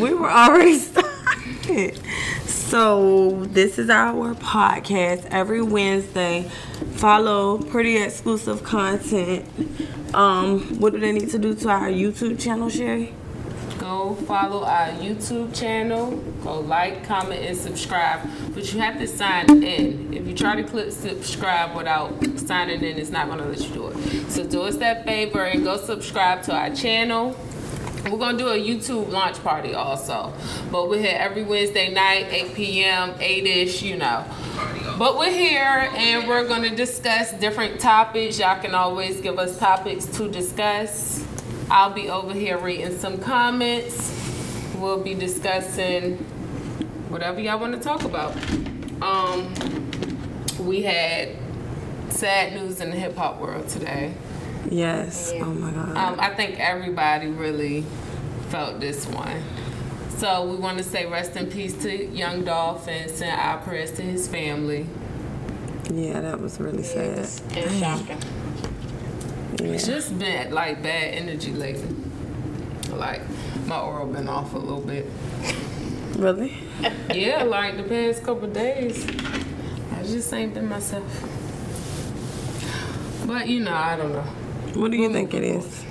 we were already started. So this is our podcast every Wednesday. Follow pretty exclusive content. Um, what do they need to do to our YouTube channel, Sherry? Go follow our YouTube channel. Go like, comment, and subscribe. But you have to sign in. If you try to click subscribe without signing in, it's not going to let you do it. So do us that favor and go subscribe to our channel. We're gonna do a YouTube launch party also, but we're here every Wednesday night, 8 p.m., 8ish, you know. But we're here and we're gonna discuss different topics. Y'all can always give us topics to discuss. I'll be over here reading some comments. We'll be discussing whatever y'all want to talk about. Um, we had sad news in the hip hop world today. Yes. Oh my God. Um, I think everybody really felt this one. So we want to say rest in peace to Young Dolph and send our prayers to his family. Yeah, that was really sad. It's shocking. It's just been like bad energy lately. Like my aura been off a little bit. Really? Yeah, like the past couple days, I just ain't been myself. But you know, I don't know. What do you think it is?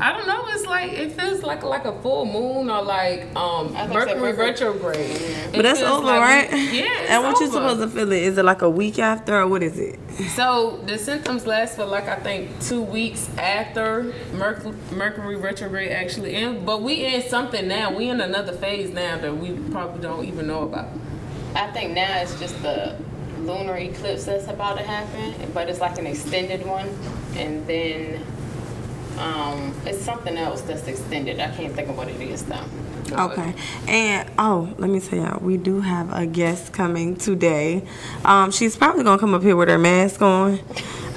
I don't know. It's like it feels like like a full moon or like um I think so, Mercury Mercury. retrograde. It But that's over, like right? yeah, it's And what you over. supposed to feel it? Is it like a week after or what is it? So the symptoms last for like I think two weeks after Mercury, Mercury retrograde actually in. But we in something now. We in another phase now that we probably don't even know about. I think now it's just the lunar eclipse that's about to happen, but it's like an extended one, and then um, it's something else that's extended. I can't think of what it is though. Okay. And oh, let me tell y'all, we do have a guest coming today. Um, she's probably gonna come up here with her mask on.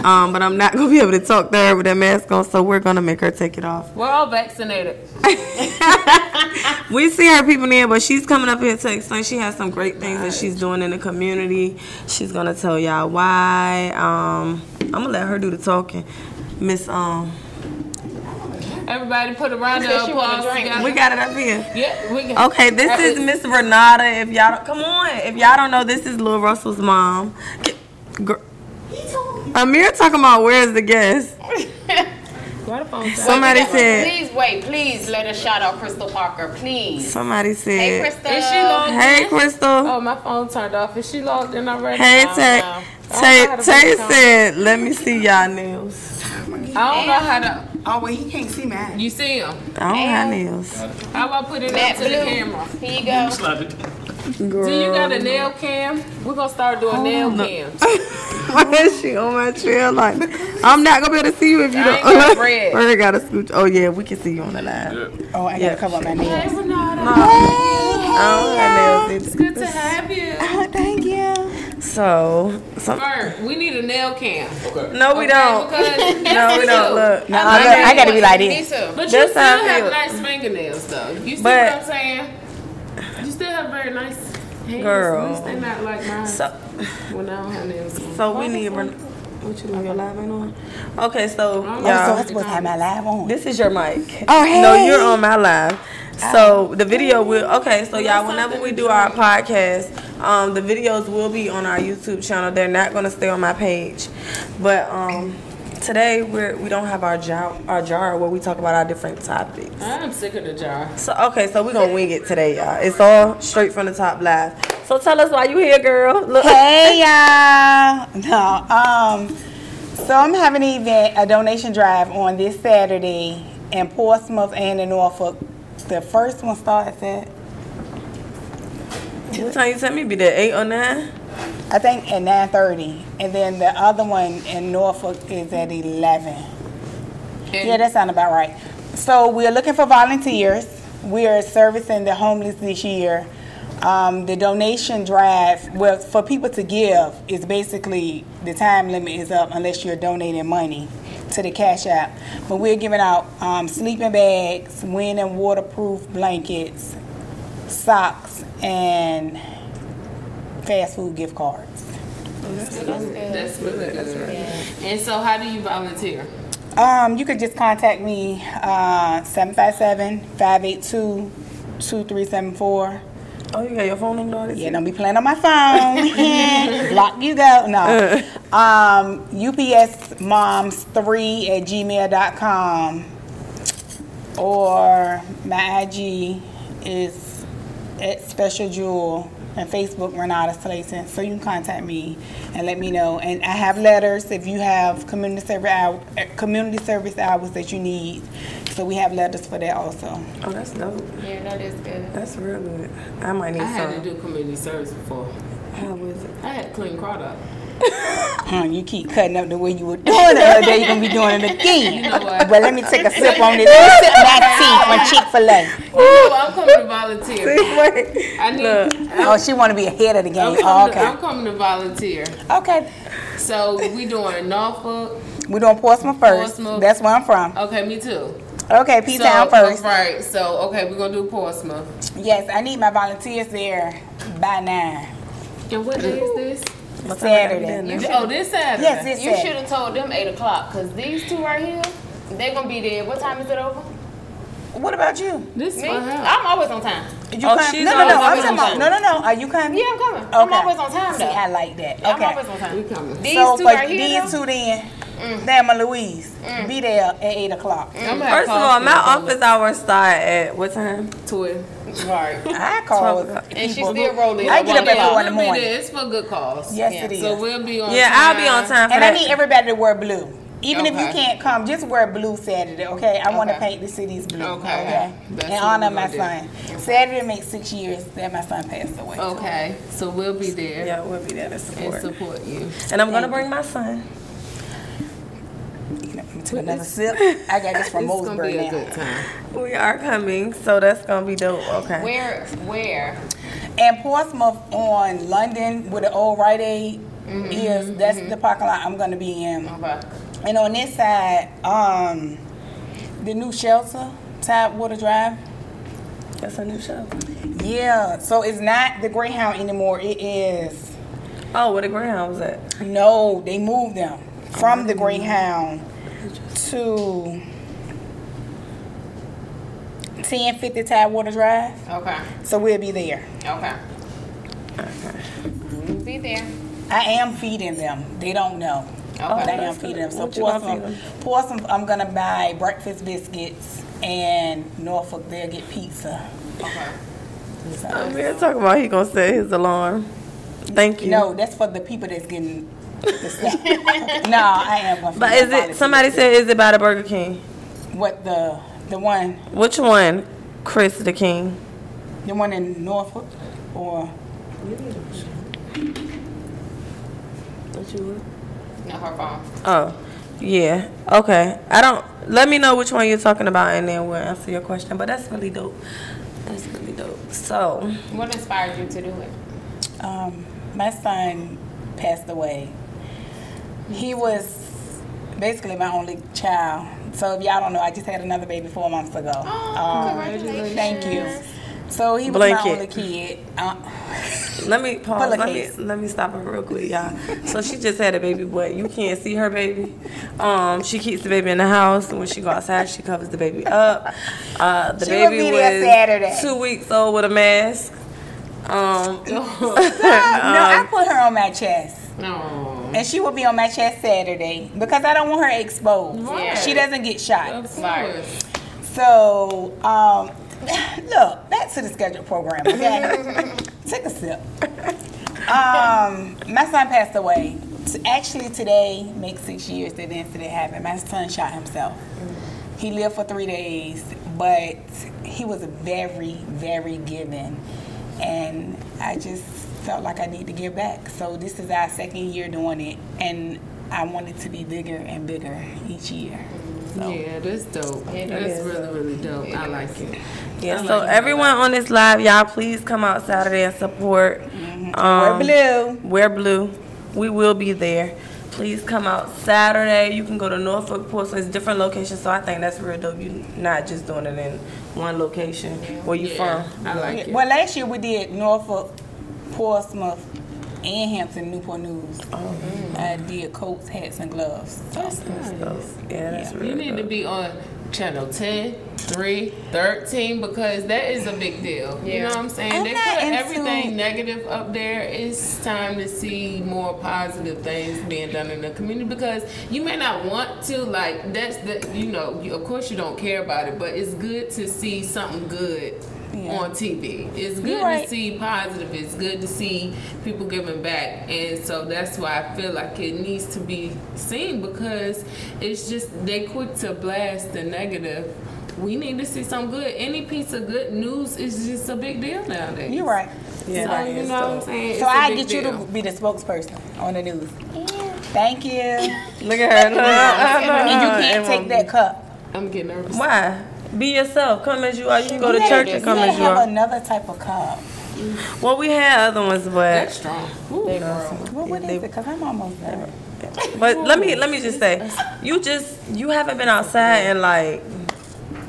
Um, but I'm not gonna be able to talk to her with that mask on, so we're gonna make her take it off. We're all vaccinated. We see her people in, but she's coming up here to explain. She has some great things that she's doing in the community. She's gonna tell y'all why. Um, I'm gonna let her do the talking. Miss um, Everybody put a round of Said she wanna applause we got it up here. yeah, we got Okay, this is Miss Renata. If y'all don't, come on, if y'all don't know, this is Lil Russell's mom. Get- gr- Amir talking about where's the guest? Why the Somebody said. Please wait, please let us shout out Crystal Parker, please. Somebody said. Hey. Crystal. Is she logged Hey, in? Crystal. Oh, my phone turned off. Is she logged in already? Hey, oh, I Tay. don't. Tay, I don't know how to Tay said, "Let me see y'all nails." I don't know how to. Oh, wait, he can't see mine. You see him? I don't have nails. How about put it Matt up to the camera? Here you go. Girl. Do you got a nail cam? We're gonna start doing nail on. cams. Why is she on my trail? Like, I'm not gonna be able to see you if you I don't. ain't got bread. Bird got a scooch. Oh yeah, we can see you on the live. Oh, I Yeah. gotta cover up my nails. Hey, Renata. I don't have nails It's either. good to have you. Oh, thank you. So, some, Bird, we need a nail cam. no, we Okay, don't. No, we don't. Look, No, I look, like I gotta be like Me this. too. But you That's still have feel. nice fingernails, though. You see But- what I'm saying? You still have very nice hands. Girl. At least they're not like mine. so, when I don't have nails. so we need. Ren- What you doing? Your live ain't on? Okay, so Oh, so I'm supposed to have my live on. this is your mic. Oh, hey. No, you're on my live. So the video will okay. So y'all, whenever we do our podcast, um, the videos will be on our YouTube channel. They're not gonna stay on my page, but um, today we're we don't have our jar our jar where we talk about our different topics. I'm sick of the jar. So okay, so we're gonna wing it today, y'all. It's all straight from the top live. So tell us why you here, girl. Look. Hey y'all. No, um, so I'm having an event, a donation drive on this Saturday in Portsmouth and in Norfolk. The first one starts at What time you tell me? Be there eight or nine? I think at 9:30, and then the other one in Norfolk is at 11. Yeah, that sounds about right. So we're looking for volunteers. We are servicing the homeless this year. Um, the donation drive, well, for people to give, is basically the time limit is up unless you're donating money to the Cash App. But we're giving out um, sleeping bags, wind and waterproof blankets, socks, and fast food gift cards. That's good. That's really good. That's right. And so, how do you volunteer? Um, you could just contact me, uh, 757-582-2333. 2374. Oh, you got your phone number on? Yeah, don't be playing on my phone. Block you go. No. Um, UPS moms 3 at gmail.com. Or my IG is at Special Jewel and Facebook Renata Slayton. So you can contact me and let me know. And I have letters if you have community service community service hours that you need. So we have letters for that also. Oh, that's dope. Yeah, that is good. That's real good. I might need I had to do community service before. How was it? I had to clean crowd up. Huh, you keep cutting up the way you were doing it the other day. You're gonna be doing it again. You know what? But let me take a sip on this. Let me sip my tea from Chick Fil A. You know, I'm coming to volunteer. Wait. I need. Look. Oh, she want to be ahead of the game. I'm Oh, coming, to, oh, I'm coming to volunteer. Okay. So we doing Norfolk. We're doing Portsmouth first. Portsmouth. That's where I'm from. Okay, me too. Okay, P So, Town first. Right. So okay, we're gonna do Portsmouth. Yes, I need my volunteers there by nine. And what day is this? What time I gotta be Saturday. down? Oh, this Saturday. Yes, this You should have told them eight o'clock, cause these two right here, they're gonna be there. What time is it over? What about you? This Me? for her. I'm always on time. You Oh, come- no, no, no. I'm always talking about. time. No, no, no. Are you coming? Yeah, I'm coming. I'm always on time See. I like that. I'm always on time. We coming. These so two for right here, these though, two then, mm. Thelma Louise, mm. be there at eight o'clock. Mm. I'm First of all, my coffee. office hours start at what time? Twelve. right. I call o'clock. And she's still rolling. I get up at four in the We'll be morning. there. It's for good cause. Yes, Yeah. it is. So we'll be on. Time. Yeah, I'll be on time for And I need everybody to wear blue. Even if you can't come, just wear blue Saturday, okay? I want to paint the city's blue, Okay. okay? In honor of my gonna son. Saturday makes six years that my son passed away. Okay, so we'll be there Yeah, we'll be there to and support. support you. And I'm gonna bring my son. You know, let me another sip. I got this from It's gonna be a now. good time. We are coming, so that's gonna be dope. Okay. Where? Where? And Portsmouth on London with the old Rite Aid Mm-hmm, is that's the parking lot I'm gonna be in. Okay. And on this side, um, the new shelter, Tidewater Drive. That's a new show. Yeah, so it's not the Greyhound anymore. It is Oh, where the Greyhound was at? no, they moved them from the Greyhound to 1050 Tidewater Drive. Okay. So we'll be there. Okay. We'll be there. I am feeding them. They don't know. Okay. But I am that's feeding good. them. So What you gonna Portsmouth, feed Portsmouth, I'm gonna buy breakfast biscuits, and Norfolk they'll get pizza. Okay. I'm oh, here talking about he gonna set his alarm. Thank you. No, that's for the people that's getting. The stuff. no, I am gonna. But is it somebody said is it by the Burger King? what the the one Which one? Chris the King. the one in Norfolk or Not her phone. Oh, yeah. Okay. I don't. Let me know which one you're talking about, and then we'll answer your question. But that's really dope. That's really dope. So, What inspired you to do it? um, my son passed away. He was basically my only child. So if y'all don't know, I just had another baby four months ago. Oh, Um, congratulations. Thank you. So he was my Blanket. only kid. Uh, let me pause. Let me let me stop it real quick, y'all. So she just had a baby, but you can't see her baby. Um, she keeps the baby in the house, and when she go outside, she covers the baby up. Uh, the She baby be there Saturday. was two weeks old with a mask. Um, no, I put her on my chest. No. And she will be on my chest Saturday because I don't want her exposed. Right. She doesn't get shot. Of course. So, um, look, back to the scheduled program, okay? Take a sip. Um, my son passed away. T- Actually, today makes six years that the incident happened. My son shot himself. He lived for three days, but he was very, very giving. And I just felt like I need to give back. So this is our second year doing it, and I want it to be bigger and bigger each year. So. Yeah, that's dope. It that's is really, really dope. I like it. yeah. I So like it. everyone on this live, y'all, please come out Saturday and support. Wear Um, blue. Wear blue. We will be there. Please come out Saturday. You can go to Norfolk Portsmouth. It's different locations, so I think that's real dope. You not just doing it in one location where you Yeah, from. I like it. Well, last year we did Norfolk, Portsmouth, and Hampton, Newport News. Oh, I did coats, hats, and gloves. So. That's dope. Yeah, that's You really need to be on channel 10, 3, 13 because that is a big deal. You know what I'm saying? I'm they put into- everything negative up there. It's time to see more positive things being done in the community because you may not want to like that's the you know, you, of course you don't care about it, but it's good to see something good Yeah. on TV. It's good right. to see positive. It's good to see people giving back. And so that's why I feel like it needs to be seen because it's just they quick to blast the negative. We need to see some good. Any piece of good news is just a big deal nowadays. You're right. Yeah, So, you know what I'm saying? So It's a I big get you to be the spokesperson on the news. Yeah. Thank you. Look at her. Look, you can't take that cup. I'm getting nervous. Why? Be yourself. Come as you are. You can go to church and come you as you gotta have are. another type of cup. Well, we had other ones, That's but strong. Ooh. What, what is They- it? Because I'm almost there. but let me let me just say, you just you haven't been outside in like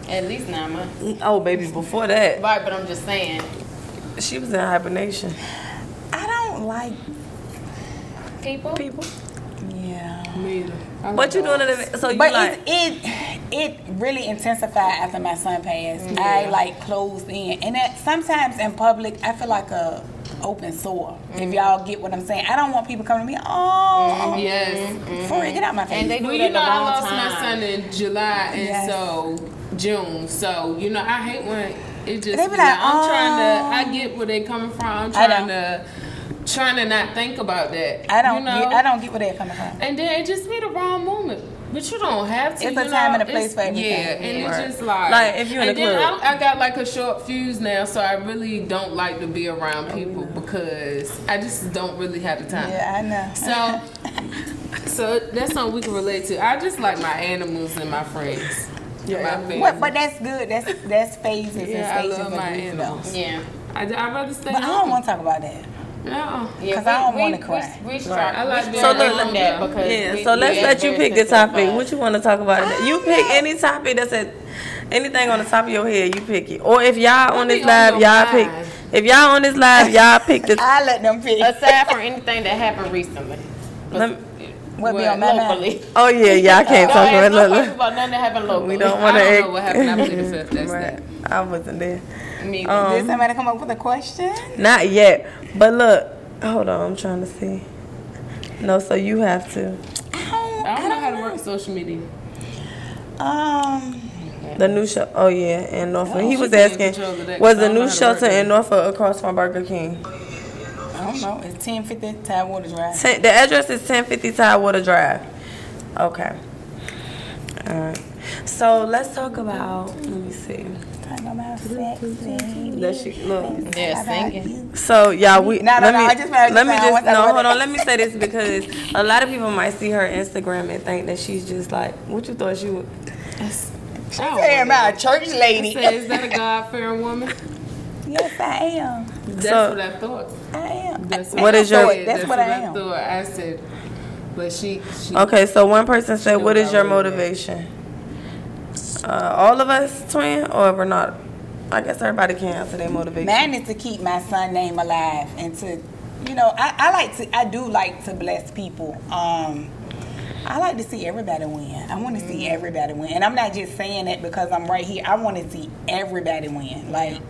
At least nine months. oh baby before that Right, but I'm just saying, she was in hibernation. I don't like. people. People, Yeah. Me either. I like what you dogs. doing in the so you But like it, it it really intensified after my son passed. Mm-hmm. I like closed in, and that sometimes in public I feel like a open sore. If mm-hmm. y'all get what I'm saying, I don't want people coming to me. Oh, mm-hmm. Yes. before you get out my face. And they do Well, it you know, the I lost time. my son in July, and Yes. so June. So you know, I hate when it just. They be be like, I'm trying "Oh." to. I oh. get where they coming from. I'm trying to, trying to not think about that. I don't You know? get, I don't get where they're coming from. And then it just be the wrong moment. But you don't have to. It's you a time know? and a place It's- for everything. Yeah, and Right. it's just like Like, if you're in and a then club. I, I got like a short fuse now, so I really don't like to be around oh, people because I just don't really have the time. Yeah, I know. So, so that's something we can relate to. I just like my animals and my friends. Yeah, my family. What, but that's good. That's that's phases Yeah, I and stages love of my grief, though. animals. Yeah. I, would rather stay But I don't want to talk about that. No. Yeah, 'Cause I don't wanna we- cry. We, we Right. I like being So strive look, from that because yeah. we- So let's are let you pick the topic. What you want to talk about? You pick any topic that's at anything on the top of your head. You pick it. Or if y'all on this live, your y'all pick. If y'all on this live, y'all pick the. I let them pick. Aside from anything that happened recently. Let me- What be on my mind? oh yeah, y'all can't Don't talk about no look, about nothing that happened locally. We don't want to. don't know what happened. I plead the fifth. Right. that. I wasn't there. Me Um, Did somebody come up with a question? Not yet. But look, hold on. I'm trying to see. No, so you have to. I don't, I don't know how to work social media. Um, The new show. Oh yeah, in Norfolk. he was asking, control the was the new shelter in. Norfolk across from Burger King? I don't know. It's 1050 Tidewater Drive. Ten, the address is 1050 Tidewater Drive. Okay. All right. So let's talk about. Let me see. Talking about sexy. That she look. Yeah, singing. So y'all, we No, no, let no, me I just let me just no hold on. Let me say this because a lot of people might see her Instagram and think that she's just like what you thought she would. She saying about a church lady. Say, is that a God fearing woman? Yes, I am. That's So- what I thought. I am. That's What is your- said. That's what I am. thought. I said, but she. she Okay, so one person said, She "What don't is your motivation?" that. Motivation?" Uh, all of us, twin, or we're not. I guess everybody can answer their motivation. Mine is to keep my son name alive and to, you know, I, I like to, I do like to bless people. Um, I like to see everybody win. I want to see everybody win, and I'm not just saying that because I'm right here. I want to see everybody win. Like,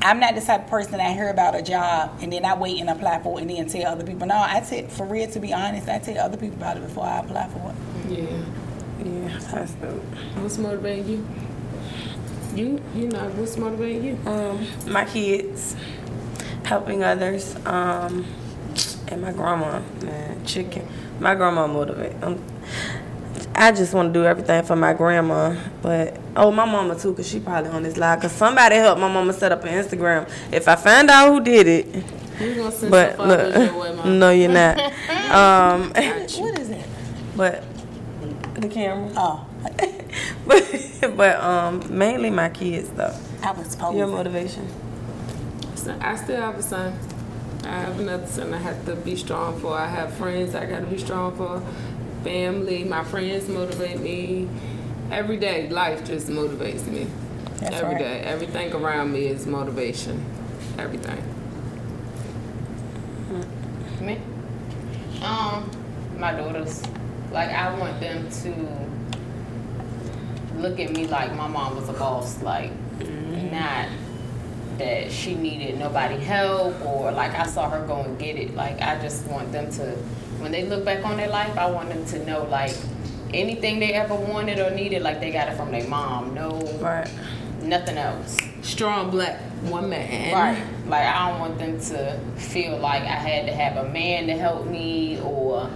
I'm not the type of person that hear about a job and then I wait and apply for it and then tell other people. No, I tell, for real, to be honest, I tell other people about it before I apply for it. Yeah. Yeah, that's dope. What's motivating you? You, you know, what's motivating you? Um, my kids, helping others, um, and my grandma, man, chicken. My grandma motivate. Um, I just want to do everything for my grandma, but oh, my mama too, cause she probably on this live. Cause somebody helped my mama set up an Instagram. If I find out who did it, gonna send but some followers your way, look, no, you're not. Um, What is it? but the camera. Oh, but but um, mainly my kids though. I was posing. Your motivation. So I still have a son. I have another son I have to be strong for. I have friends I gotta be strong for. Family, my friends motivate me. Every day, life just motivates me. That's Every right. day, everything around me is motivation. Everything. Me? Um, my daughters. Like I want them to look at me like my mom was a boss, like mm-hmm. not that she needed nobody help or like I saw her go and get it. Like I just want them to, when they look back on their life, I want them to know like anything they ever wanted or needed, like they got it from their mom. No, Right. nothing else. Strong black woman. Right. Like I don't want them to feel like I had to have a man to help me or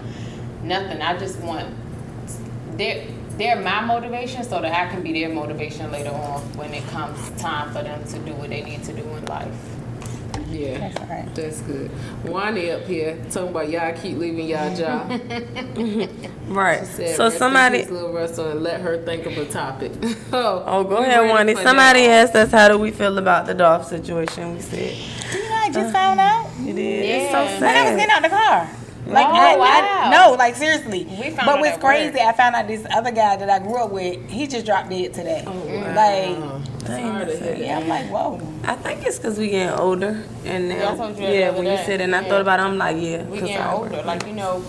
nothing. I just want they're they're my motivation so that I can be their motivation later on when it comes time for them to do what they need to do in life. Yeah. That's all right. That's good. Wani up here talking about y'all keep leaving y'all job. Right. Said, So somebody. peace, little Russell, and let her think of a topic. oh, Oh, go ahead, ready Wani. Somebody that. asked us how do we feel about the Dolph situation. We said You know, I just found out. it is. It's so Yeah. When I was getting sad. out the car. Like, Oh, I, I- wow. no, like seriously. We found but what's at work. crazy, I found out this other guy that I grew up with, he just dropped dead today. Oh, Like, Sorry to hear that. yeah, I'm like, whoa. I think it's because we getting older, and Yeah, now, told you that yeah, the when you said it, day. and I thought about it, I'm like, yeah, We 'cause getting I- older. Like, you know,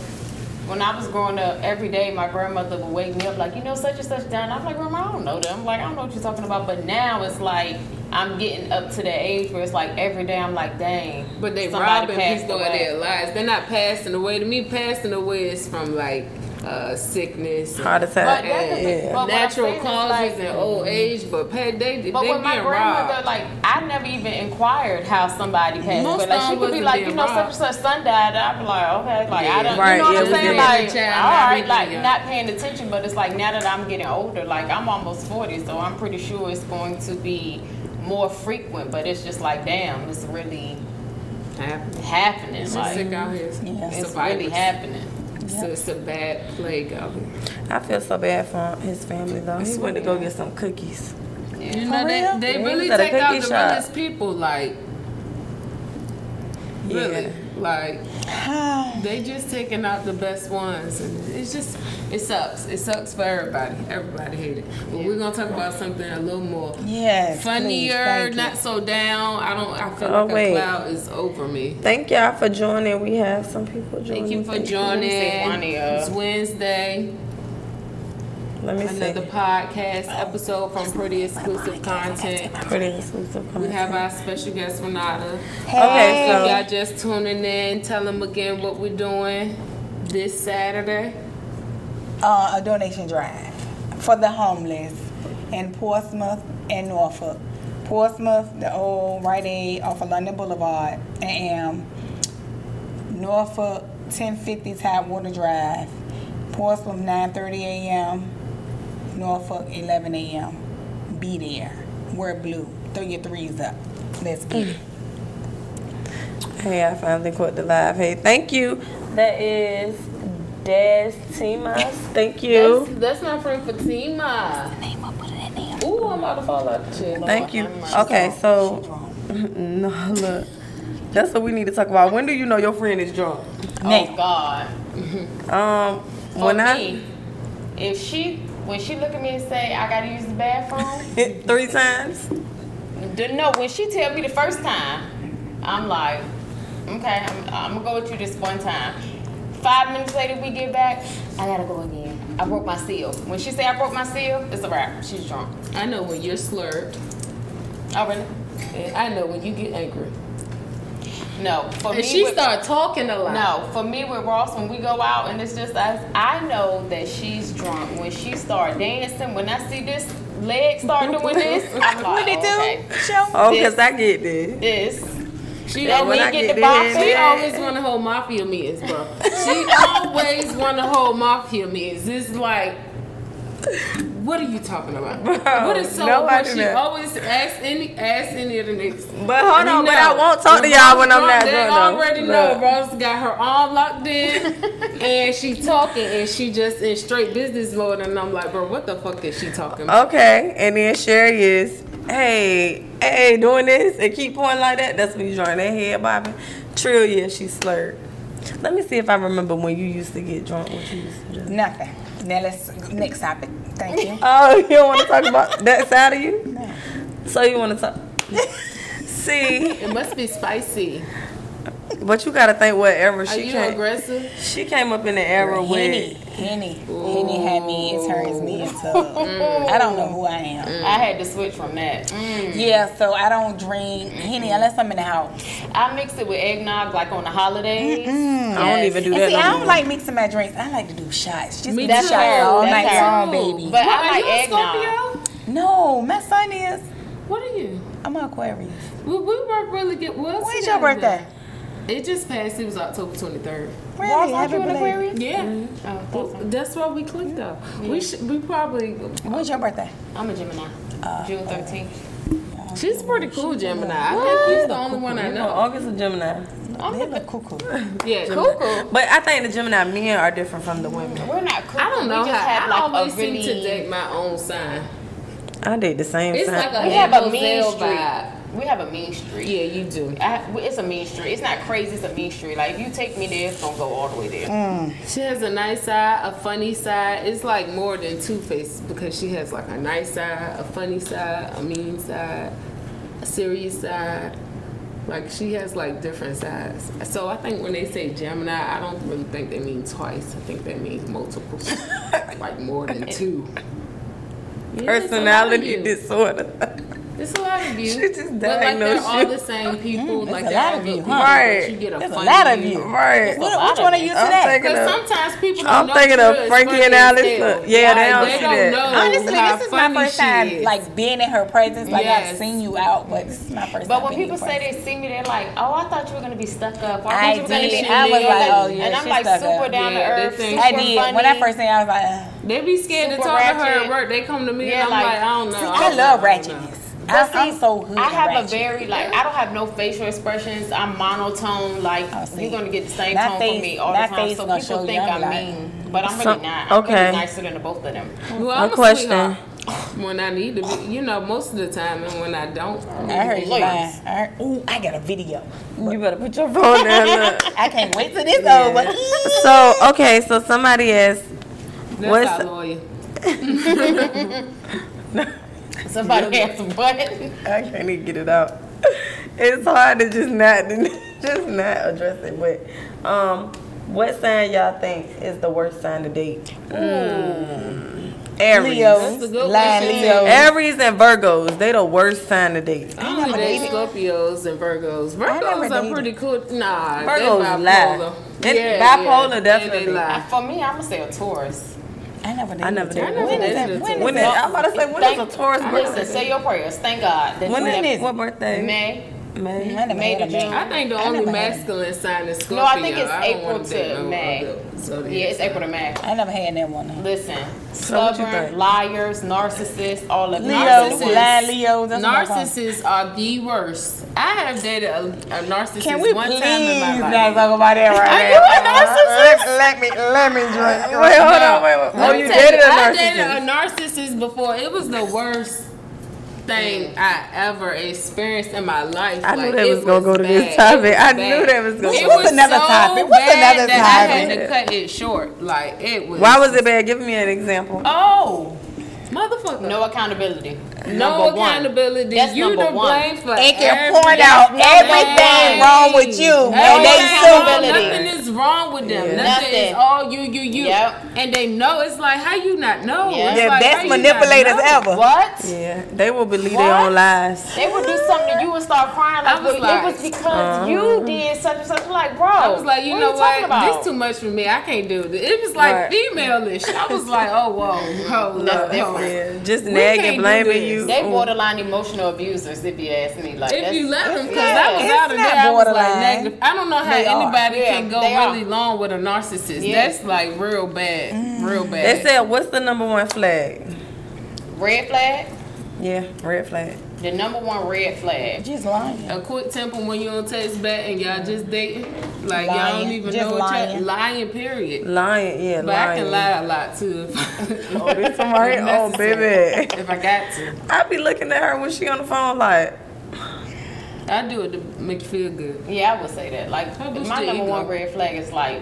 when I was growing up, every day my grandmother would wake me up like, you know, such and such done. I'm like, Grandma, I don't know them. Like, I don't know what you're talking about. But now it's like I'm getting up to the age where it's like every day I'm like, dang. But they robbing people of their lives. They're not passing away. To me, passing away is from like uh, sickness, heart But attack. that could be- yeah. but natural causes, like- and old age. But pay, they they But being with my grandmother, robbed. like I never even inquired how somebody passed. Most But like she of them could be like, you being know, such and such son died. I'd be like, okay, like I don't, Right, you know what yeah, I'm saying? Like, Child, all right, like yeah. not paying attention. But it's like now that I'm getting older, like I'm almost forty, so I'm pretty sure it's going to be more frequent. But it's just like, damn, it's really Happening. happening. It's Like sick out here. Yeah. It's, it's really happening. It's, a, it's a bad plague out here. I feel so bad for his family though. He went to go get some cookies. You know, real? they, they really he was at a take out cookie the shop. realest people. Like, really, Yeah. Like they just taking out the best ones, and it's just it sucks. It sucks for everybody. Everybody hate it. But we're gonna talk about something a little more Yes. please, funnier, thank not so down. I don't. I feel Oh, like wait. a cloud is over me. Thank y'all for joining. We have some people joining. Thank you for say joining. funny, It's Wednesday. Let me Another see. podcast episode from Pretty Exclusive Content. Pretty exclusive. Content. We have our special guest Renata. Okay, If so y'all just tuning in, tell them again what we're doing this Saturday. uh, a donation drive for the homeless in Portsmouth and Norfolk. Portsmouth, the old Rite Aid off of London Boulevard, and Norfolk, 1050 Tidewater Drive. Portsmouth, 9:30 a.m. Norfolk, 11 a.m. Be there. Wear blue. Throw your threes up. Let's get it. hey, I finally caught the live. Hey, thank you. That is Des Timas. Thank you. That's, that's my friend Fatima. Ooh, I'm about to fall out the chair. Thank you. Okay, so no look. That's what we need to talk about. When do you know your friend is drunk? Oh God. Um, For when I if she when she look at me and say I gotta use the bathroom, three times. the- no, when she tell me the first time, I'm like, okay, I'm, I'm gonna go with you this one time. Five minutes later, we get back. I gotta go again. I broke my seal. When she say I broke my seal, it's a wrap. She's drunk. I know when you're slurred. Oh really? And I know when you get angry. No, for And me. she with- start talking a lot. No, for me with Ross, when we go out and it's just us, I know that she's drunk. When she start dancing, when I see this leg start doing this, I'm like, What it do? okay, Show. Oh, This- because I get this. this. She Then always I get, get the the box. She always want to hold mafia meetings, bro. She always want to hold mafia meetings. It's like, what are you talking about? Bro, what is so? no, she not. always ask any, ask any of the niggas. But hold on, but I won't talk to y'all when I'm not They drunk. though. already know. Look. Rose got her arm locked in, and she talking, and she just in straight business mode. And I'm like, bro, what the fuck is she talking about? Okay, and then Sherry is, hey, hey, doing this and keep pointing like that. That's when you join that head bobbing. Trill, yeah, she slurred. Let me see if I remember when you used to get drunk. What you used to do? Nothing. Now let's next topic. Thank you. Oh, you don't want to talk about that side of you? No. So you want to talk? see, It must be spicy. But you gotta think what era Are she you came. aggressive? She came up in the era Henny, with. Henny, Henny had me. It turns me into. I don't know who I am. I had to switch from that. Mm. Yeah, so I don't drink Henny unless I'm in the house. I mix it with eggnog like on the holidays. I don't even do And that. see, no I don't more. like mixing my drinks. I like to do shots. Just Me do shots all That's night her. long, baby. But What, I are like you eggnog. Scorpio? no, my son is. What are you? I'm an Aquarius. We, we work really good. What's When's your birthday? It just passed. It was October 23rd. Really? Aren't Happy you an belated. Aquarius? Yeah. Mm. Oh, Well, that's that's why we clicked though. We should. We probably. When's your birthday? I'm a Gemini. Uh, June 13th. She's pretty cool, Gemini. I think he's the only one I You know, know. August is Gemini. They look cuckoo. Yeah, Cuckoo. But I think the Gemini men are different from the women. We're not cuckoo. I don't know we just how. have I like always a seem to date my own sign. I date the same It's sign. like a We have a Hazel mean vibe. Street. We have a mean street. Yeah, you do. I, it's a mean street. It's not crazy. It's a mean street. Like if you take me there, it's gonna go all the way there. Mm. She has a nice side, a funny side. It's like more than Two Face because she has like a nice side, a funny side, a mean side, a serious side. Like she has like different sides. So I think when they say Gemini, I don't really think they mean twice. I think they mean multiple, like more than two. Yeah, it's a lot of Personality disorder. It's a lot of you. She just but like they're diagnosed all the same mm-hmm. people. like a they're lot all of good you, people, huh? but Right. You get a There's a lot of you. Right. Which one are you I'm today? Because sometimes people don't I'm know thinking of Frankie funny and Alice. hell. Yeah, they don't they see don't that. know Honestly, how this is my funny first time like being in her presence. Like Yes. I've seen you out, but this is my first But when people say they see me, they're like, "Oh, I thought you were gonna be stuck up. I, I thought you were gonna did. be I was nigga." like, oh, yeah, and I'm like super down to earth. think- I super did. Funny. When I first seen, you, I was like, They be scared to talk to her at work. They come to me Yeah, and I'm like- like, I don't know. I I love know. ratchetness. But I, I'm so hood. I have ratchet. a very like I don't have no facial expressions. I'm monotone. Like Oh, you're gonna get the same My tone face- from me all the time. face So people show think I'm I'm like- mean, but I'm So- really not. I'm okay. really nicer than the both of them. Well, A I'm a question. sweetheart when I need to be. You know, most of the time, and when I don't. I heard you Please. lying. I heard, ooh, I got a video. You better put your phone down. Look. I can't wait till this over. So okay, so somebody asked, That's What's- our lawyer. Somebody has some butt. I can't even get it out. It's hard to just not just not address it. But um, what sign y'all think is the worst sign to date? Mm. Aries. Leo, That's a good lying one. Leo. Aries and Virgos, they the worst sign to date. I only never date. Scorpios and Virgos. Virgos are pretty cool. Nah, Virgos they're lie. bipolar. They- bipolar, and definitely. They lie. For me, I'm gonna say a Taurus. I never did. I never did. I never When is dated that? a When Taurus. is When is, that? I'm about to say when Thank- is a Taurus Listen, birthday? say your prayers. Thank God. that When you is never- what birthday? May. May. I never May a to man. June. I think the I only never had masculine sign is Scorpio. No, I think it's don't April wanna to May. other zodiac Yeah, it's. April to May. I never had that one. Listen, So stubborn, liars, narcissists, all of them. Leo, Narcissists. lying Leo. That's what I'm calling. Narcissists are the worst. I have dated a, a narcissist Can we one please time in my not talk about that right now. Are now? you a narcissist? Let, let me let me drink. Wait, hold on, wait, wait. Let Oh, me you tell dated a I dated a narcissist? narcissist before. It was the worst thing I ever experienced in my life. I knew Like, that it was gonna go to bad. this topic. I was knew bad. that was gonna It go. was What's another so topic? What's bad another that I topic? had to cut it short. Like it was. Why was it bad? Give me an example. Oh, motherfucker? no accountability. No Number one. accountability. That's you number to one. blame for it. They can point out everything wrong with you when they Everything Accountability. Nothing is wrong with them. Yeah. Nothing, is all you, you, you. Yep. And they know it's like, how you not know? Yeah. It's The like, best manipulators ever. What? Yeah, they will believe What? their own lies. They will do something to you and start crying like, I was well, like, it was because uh-huh. you did such and such. I'm like, bro. I was like, you what know are talking what? About? This too much for me. I can't do this. It was like Right. female-ish. I was like, oh, whoa, hold That's different. Hold up. Yeah, just We nagging, can't do blaming you. They borderline emotional abusers, if you ask me. Like, If you let them, because yeah. I was out of not there, I was like borderline. negative. I don't know how They anybody Yeah, can go they are. really long with a narcissist. Yeah. That's like real bad, real mm. bad. They said, "What's the number one flag?" red flag. Yeah, red flag. The number one red flag. Just lying. a quick temper when you don't text back and y'all just dating, like y'all don't even Just know what lying. y'all lying. Period. Lying, yeah, But I lying. can lie a lot too. If, Oh, this somebody? if Oh, baby. If I got to, I'd be looking at her when she on the phone like, I do it to make you feel good. Yeah, I would say that. Like, my number ego? one red flag is like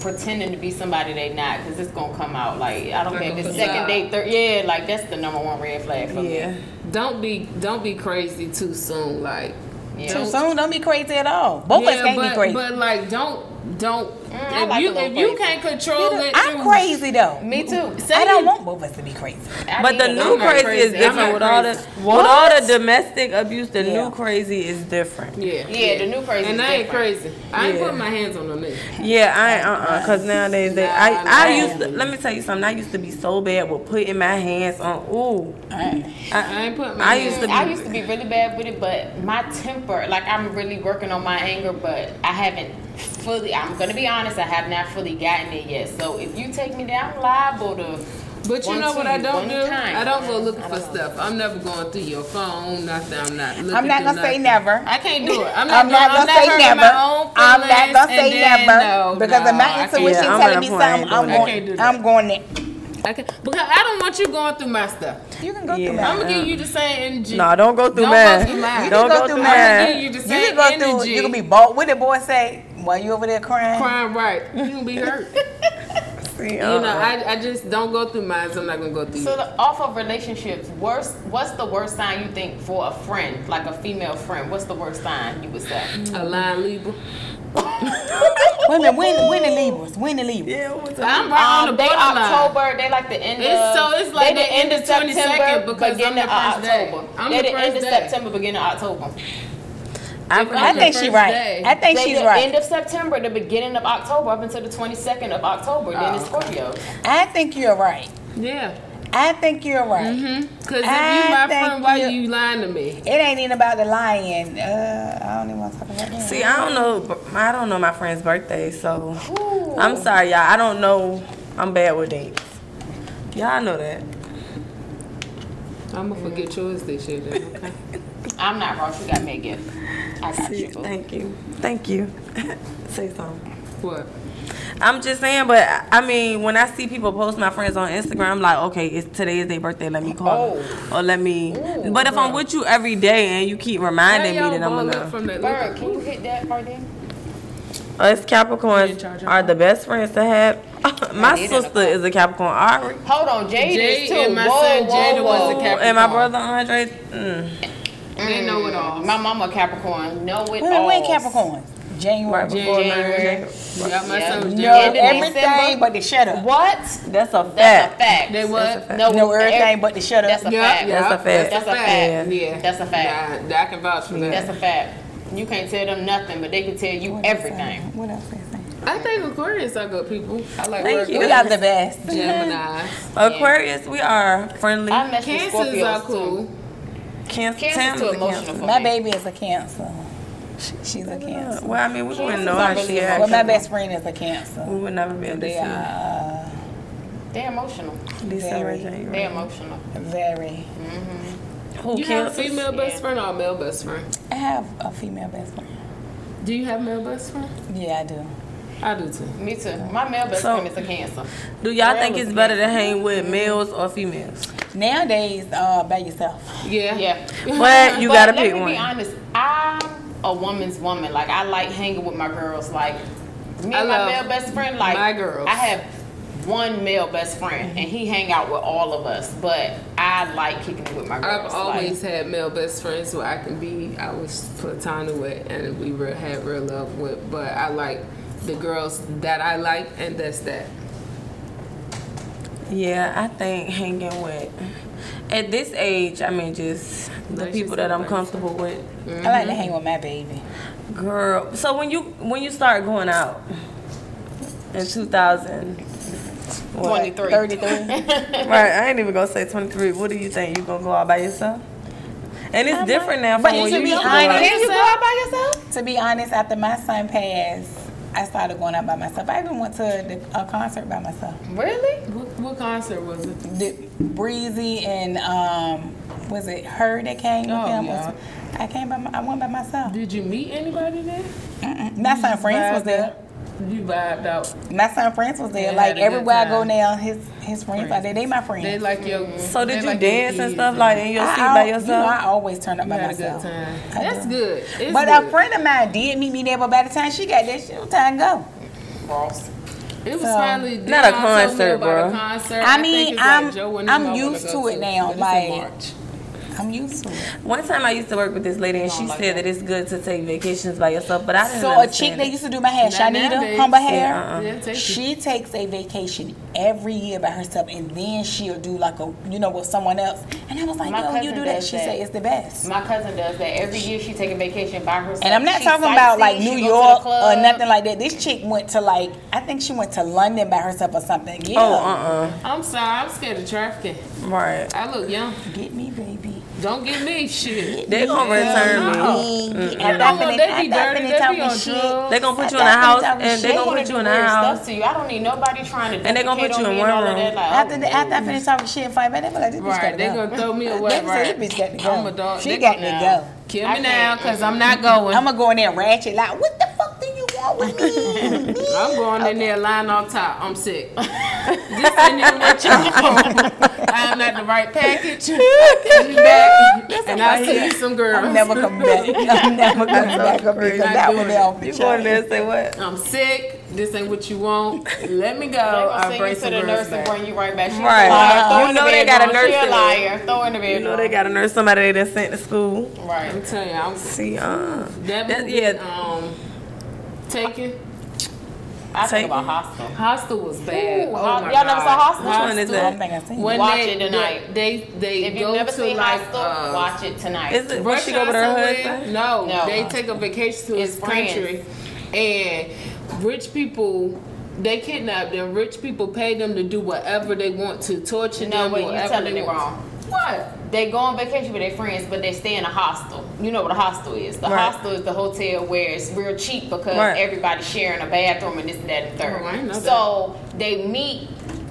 pretending to be somebody they not, because it's gonna come out. Like, I don't Like care a if it's facade. second date, third. Yeah, like that's the number one red flag for yeah. me. Don't be don't be crazy too soon. Like Yeah. Too soon, don't be crazy at all. Both of us can't but, be crazy. But like, don't don't. I if like you if you can't control it, I'm you- crazy though. Me too. Say I don't want both of us to be crazy. I But the new crazy, crazy. is different not with all the crazy. with all the domestic abuse. The Yeah. new crazy is different. Yeah, Yeah, the new crazy and is I ain't different. crazy. I ain't Yeah. putting my hands on no nigga. Yeah, I ain't uh uh cause nowadays they I Nah, I used to let me tell you something. I used to be so bad with putting my hands on. Ooh, Alright. I ain't putting my I used to be- I used to be really bad with it, but my temper, like I'm really working on my anger, but I haven't fully. I'm gonna be honest, I have not fully gotten it yet. So if you take me down, I'm liable to. But you one, know what two, I don't do? time. I don't go looking for don't know. stuff. I'm never going through your phone. Nothing. I'm not. Looking I'm not gonna say nothing. never. I can't do it. I'm not, I'm not I'm gonna say never. My own I'm not gonna say then, never no, because no, if my intuition Yeah, telling me a point I ain't something, I'm doing that. Do going. I'm going there. I can, because I don't want you going through my stuff. You can go Yeah. through I'm gonna give you the same energy. no, don't go through Don't mine. go through mine. You Don't can go go through through mine. I'm gonna give you the You can go through. You can be bought. What the boy say while you over there crying? crying right. You gonna be hurt. See, You uh-uh. know, I, I just don't go through mine. So I'm not gonna go through So the, off of relationships, worst. What's the worst sign you think for a friend, like a female friend? What's the worst sign you would say? A line Libra. Wait a minute. When when the Libras? When the Libras? yeah, what's up? I'm right on the Um, they borderline. October. They like the end of. It's- of. so it's like they the end of 22nd September, because beginning I'm the of first day. October. I'm they the the end first of day. September, beginning of October. I, If I I'm think the she's right. day. I think They she's the right. end of September, the beginning of October, up until the 22nd of October. Then it's Oh, okay. Scorpio. I think you're right. Yeah. I think you're right. Mm-hmm. Because if I you my friend, why you- you lying to me? It ain't even about the lying. Uh, I don't even want to talk about that. see, I don't know. I don't know my friend's birthday, so Ooh. I'm sorry, y'all. I don't know. I'm bad with dates. Y'all know that. I'm gonna forget yours this year. Then, okay. I'm not Ross. You got Megan. I got See, you. boo. thank you, thank you. Say something. what? I'm just saying, but I- I mean, when I see people post my friends on Instagram, I'm like, okay, it's today is their birthday. Let me call them. or let me. Ooh, but if I'm with you every day and you keep reminding How me, y'all then I'm gonna. from that Bird, can you hit that right there? Us You in Capricorns are the best friends to have. my did sister is a Capricorn. Ari. Hold on, Jade, Jade is too. and my whoa, son whoa, Jada was whoa. a Capricorn. And my brother Andre. Mm. They know it all. Mm. My mama a Capricorn. Know it Wait, all. wait, Capricorn. January. Right before January. January. Yeah, my Yeah. son No, End of January. everything December. but the shut up. What? That's a fact. That's a fact. fact. They That's a what? No, No, everything every- but the shut up. That's a Yeah, fact. yeah, That's a fact. That's a fact. Yeah, That's a fact. Nah, I can vouch for that. That's a fact. You can't tell them nothing, but they can tell you What everything. they? What else they say? I think Aquarius are good people. I like Thank Virgos, you. We are the best. Gemini. Aquarius, we are friendly. I mess with Cancers are cool. too. Cancer, Cancer's Tam's too emotional Cancer. for My me. baby is a cancer. She- She's a cancer. Well, I mean, we wouldn't know are how she emotional. Well, my best friend is a cancer. We would never be able to They see. are uh, They're emotional. December, very- January. They're emotional. very. Mm-hmm. Who You have a cancers? female best Yeah. friend or a male best friend? I have a female best friend. Do you have male best friend? Yeah, I do. I do too. Me too. My male best So- friend is a cancer. Do y'all think it's better to hang with males or females? Nowadays, uh, by yourself. Yeah. Yeah. But you But gotta let me be honest. I'm a woman's woman. Like I like hanging with my girls. Like me I and my male best friend. Like my girls. I have one male best friend, and he hang out with all of us. But I like kicking it with my girls. I've always like, had male best friends who I can be, I was platonic with, and we re- had real love with. But I like the girls that I like, and that's that. Yeah, I think hanging with at this age, I mean, just the Like people that I'm comfortable with. Mm-hmm. I like to hang with my baby. Girl, so when you when you start going out in 2000, what? 23. 33. right? I ain't even gonna say 23. What do you think? You gonna go out by yourself? And it's different now But from when to you be used to go honest- Can you go out by yourself? to be honest, after my son passed, I started going out by myself. I even went to the, a concert by myself. Really? What, what concert was it? The Breezy and um, was it her that came with Oh, him? yeah. I came by. My, I went by myself. Did you meet anybody there? Mm-mm. My son friends was there. You vibed out. My son friends was there. Yeah, like had a good everywhere I go now, his his friends are there. They my friends. They like your. Mhm. So did you like dance and kids stuff like in your I, seat I- by You know, yourself? I always turn up by had myself. good time. That's do. good. It's But good. a friend of mine did meet me there, but by the time she got there, she was time to go. Ross. It was So- finally Not a Dion me concert, about a bro. concert. I mean, it's I'm- Joe and I'm them I wanna used go to it now, but it's like- March. I'm used to it. One time I used to work with this lady and she like said that. that it's good to take vacations by yourself, but I didn't So a chick that used to do my hair, Not Shanita, nowadays. Humber Yeah, Hair, uh-uh. Yeah, take it. she takes a vacation every year by herself, and then she'll do like a, you know, with someone else. And I was like, My yo, you do that? does She that. said it's the best. My cousin does that every year. She take a vacation by herself. And I'm not She talking about like New she go to the York or nothing like that. This chick went to like, I think she went to London by herself or something. Yeah. Oh, uh, uh. I'm sorry, I'm scared of trafficking. right. I look young. Get me, baby. Don't give me shit. They gonna return me. Mm-hmm. I don't know, they be dirty, they be on drugs. They gonna put you in a house and they shit. gonna put you in a house. To you. I don't need nobody trying to. And they gonna put you in me and one room. After, oh, the, after I finish talking shit and fight back, they be like, this bitch Right, got to they go. gonna throw me They away. say Right. this bitch got to go. I'm a dog. She got gonna- go. Kill me now, cause I'm not going. I'm gonna go in there ratchet like, what the fuck do you want with me? I'm going in there lying on top. I'm sick. this ain't even what you want. I'm at the right package. Give me back, and I'll see you some girls. I'm never coming back. I'm never coming back up here because Not that doing one be it. off the You going there chain. and say what? I'm sick. This ain't what you want. Let me go. They gonna I'll send you to some the girls nurse and bring you right back. She's Right. a liar. Throw You in the know they got a nurse She a liar. Throw in the You bedroom. know they got a nurse somebody they done sent to school. Right. I'm telling you, I'm See, uh, that, that, yeah, um, taken. I Take think about hostel. Hostel was bad. Ooh, oh my y'all never God. saw Hostel? Which one is I that? don't think I seen When. Watch they, it tonight. They they If go you've never to seen like Hostel, uh, watch it tonight. is it? When she go with her restaurant husband? No, No. they take a vacation to It's his country, and rich people. They kidnap them. Rich people pay them to do whatever they want to, torture No, them. wait, you whatever telling it wrong. What? They go on vacation with their friends, but they stay in a hostel. You know what a hostel is? The Right. hostel is the hotel where it's real cheap because Right. everybody's sharing a bathroom and this and that and third. Oh, I didn't so they meet.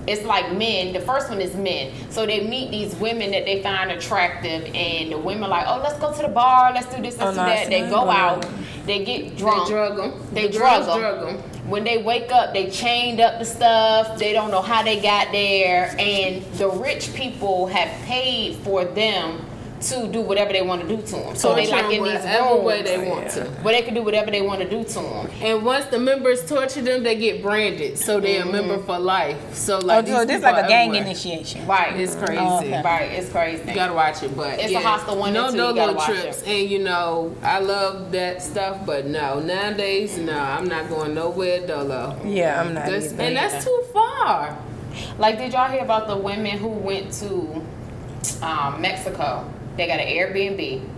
It's like men. The first one is men. So they meet these women that they find attractive, and the women like, oh, let's go to the bar, let's do this, let's Oh, do no, that. see They go out, they get drunk, They drug them. They the drug girls 'em. drug 'em. When they wake up, they chained up the stuff. They don't know how they got there, and the rich people have paid for them to do whatever they want to do to them. So they Torture like in 'em these whatever rooms way they want to. where they can do whatever they want to do to them. And once the members torture them, they get branded, so they're Mm-hmm. a member for life. So Oh, like, so this people like a gang everywhere. initiation. Right. It's crazy. Oh, okay. Right. It's crazy. You gotta watch it, but It's a yeah. Hostel one No and two, you no gotta little watch trips, and you know I love that stuff, but no nowadays no, I'm not going nowhere dolo. Yeah, I'm not That's, either. and that's too far. Like, did y'all hear about the women who went to um, Mexico? They got an Airbnb.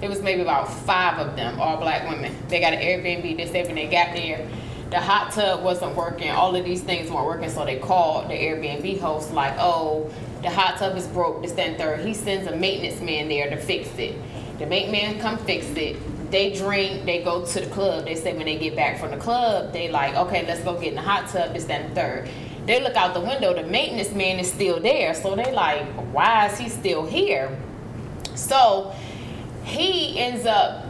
It was maybe about five of them, all black women. They got an Airbnb. They said when they got there, the hot tub wasn't working. All of these things weren't working, so they called the Airbnb host like, "Oh, the hot tub is broke. This, and third. He sends a maintenance man there to fix it. The maintenance man come fix it. They drink. They go to the club. They say when they get back from the club, they like, okay, let's go get in the hot tub. This, that, and third. They look out the window. The maintenance man is still there. So they like, why is he still here? So he ends up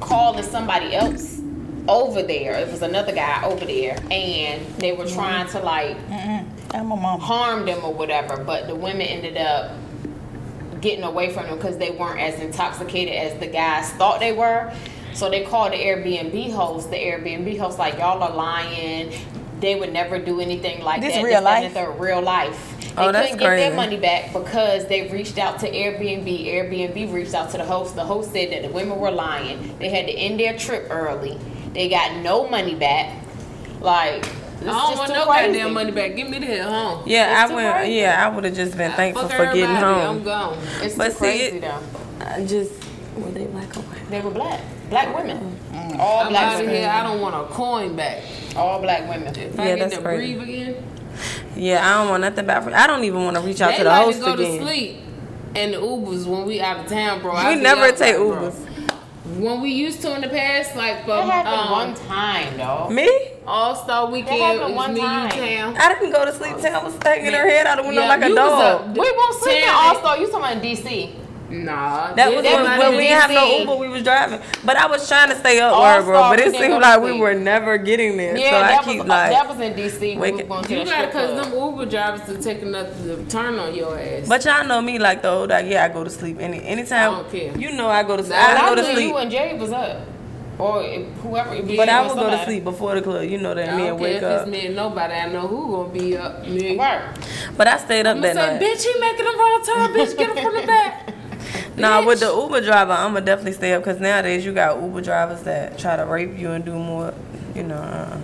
calling somebody else over there. It was another guy over there, and they were trying to like I'm a mom. harm them or whatever. But the women ended up getting away from them because they weren't as intoxicated as the guys thought they were. So they called the Airbnb host. The Airbnb host like y'all are lying. They would never do anything like This that. real that, and life? the third. real life. They Oh, couldn't get crazy. their money back because they reached out to Airbnb. Airbnb reached out to the host. The host said that the women were lying. They had to end their trip early. They got no money back. Like this I is don't just want too no crazy. goddamn money back. Give me the hell home. Yeah, It's I too went. crazy. Yeah, I would have just been thankful Fuck for getting everybody, I'm home. gone. It's But too see, crazy it- though. I just were they black or white? They were black. Black women. All I'm black women. here. I don't want a coin back. All black women. If Yeah, I get that's to crazy. breathe again, Yeah, I don't want nothing bad for. I don't even want to reach out they to the like host to go again. to sleep. And the Ubers when we out of town, bro. We be never out take there, bro. Ubers. When we used to in the past, like for That happened um, one time though. Me? All Star Weekend, happened it was one me, you, time. town. I didn't go to sleep. Tam was hanging her head out the window Yeah, like a dog. up. We won't sleep in All Star. You talking about in DC? Nah, That was they- when, when we have didn't have no Uber. We was driving, but I was trying to stay up, All word, bro. But it seemed like we were never getting there. Yeah, so I that keep was uh, like, that was in DC. when we waking- going You that gotta, cause them Uber drivers to take another the turn on your ass. But y'all know me, like the older, I- yeah, I go to sleep any anytime. I don't care. You know, I go to sleep. Nah, I But go to sleep, you and Jay was up, or if whoever. if but I or will go to sleep before the club. You know that, I and then don't care wake if up. it's me and nobody. I know who gonna be up. Me. Right. But I stayed up I'm that say, night. bitch, he making a wrong turn. Bitch, get him from the back. Nah, with the Uber driver, I'ma definitely stay up because nowadays you got Uber drivers that try to rape you and do more. You know. Uh,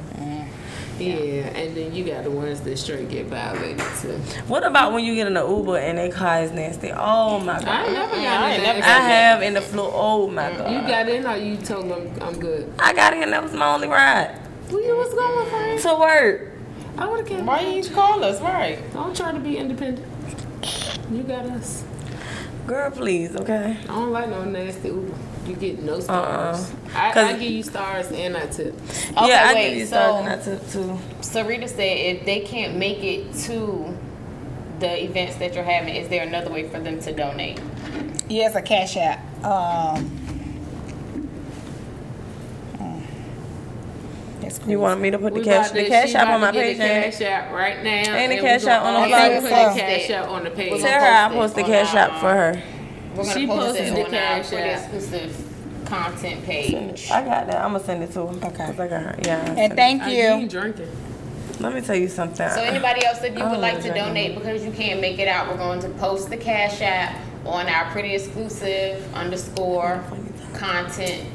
Yeah, and then you got the ones that straight get violated too. what about when you get in an Uber and their car is nasty? Oh my god! I god. never got I in never that. I have in the floor. Oh my god. You got in or you told them I'm good? I got in. That was my only ride Where you was going, friend? to work. I would have came. Why you call us? Right. Don't try to be independent. You got us. Girl, please, okay. I don't like no nasty Uber. You get no stars. Uh-uh. I, I 'Cause- give you stars and I tip. Okay, yeah, I wait, give you so- stars and I took too. Sarita said if they can't make it to the events that you're having, is there another way for them to donate? Yeah, it's a cash app. Um, It's You want me to put the cash about the cash she app on my page? the cash app right now. Ain't the and cash gonna app on the also flyer? Put the cash app on the page. Tell her I post post the cash our, app for her. We're gonna She post posted it the on our cash the app. exclusive content page. I got that. I'm gonna send it to her. Okay. I got her. Yeah. And thank Uh, you ain't drinking. Let me tell you something. So anybody else, if you I would like to know, donate because you can't make it out, we're going to post the cash app on our pretty exclusive underscore content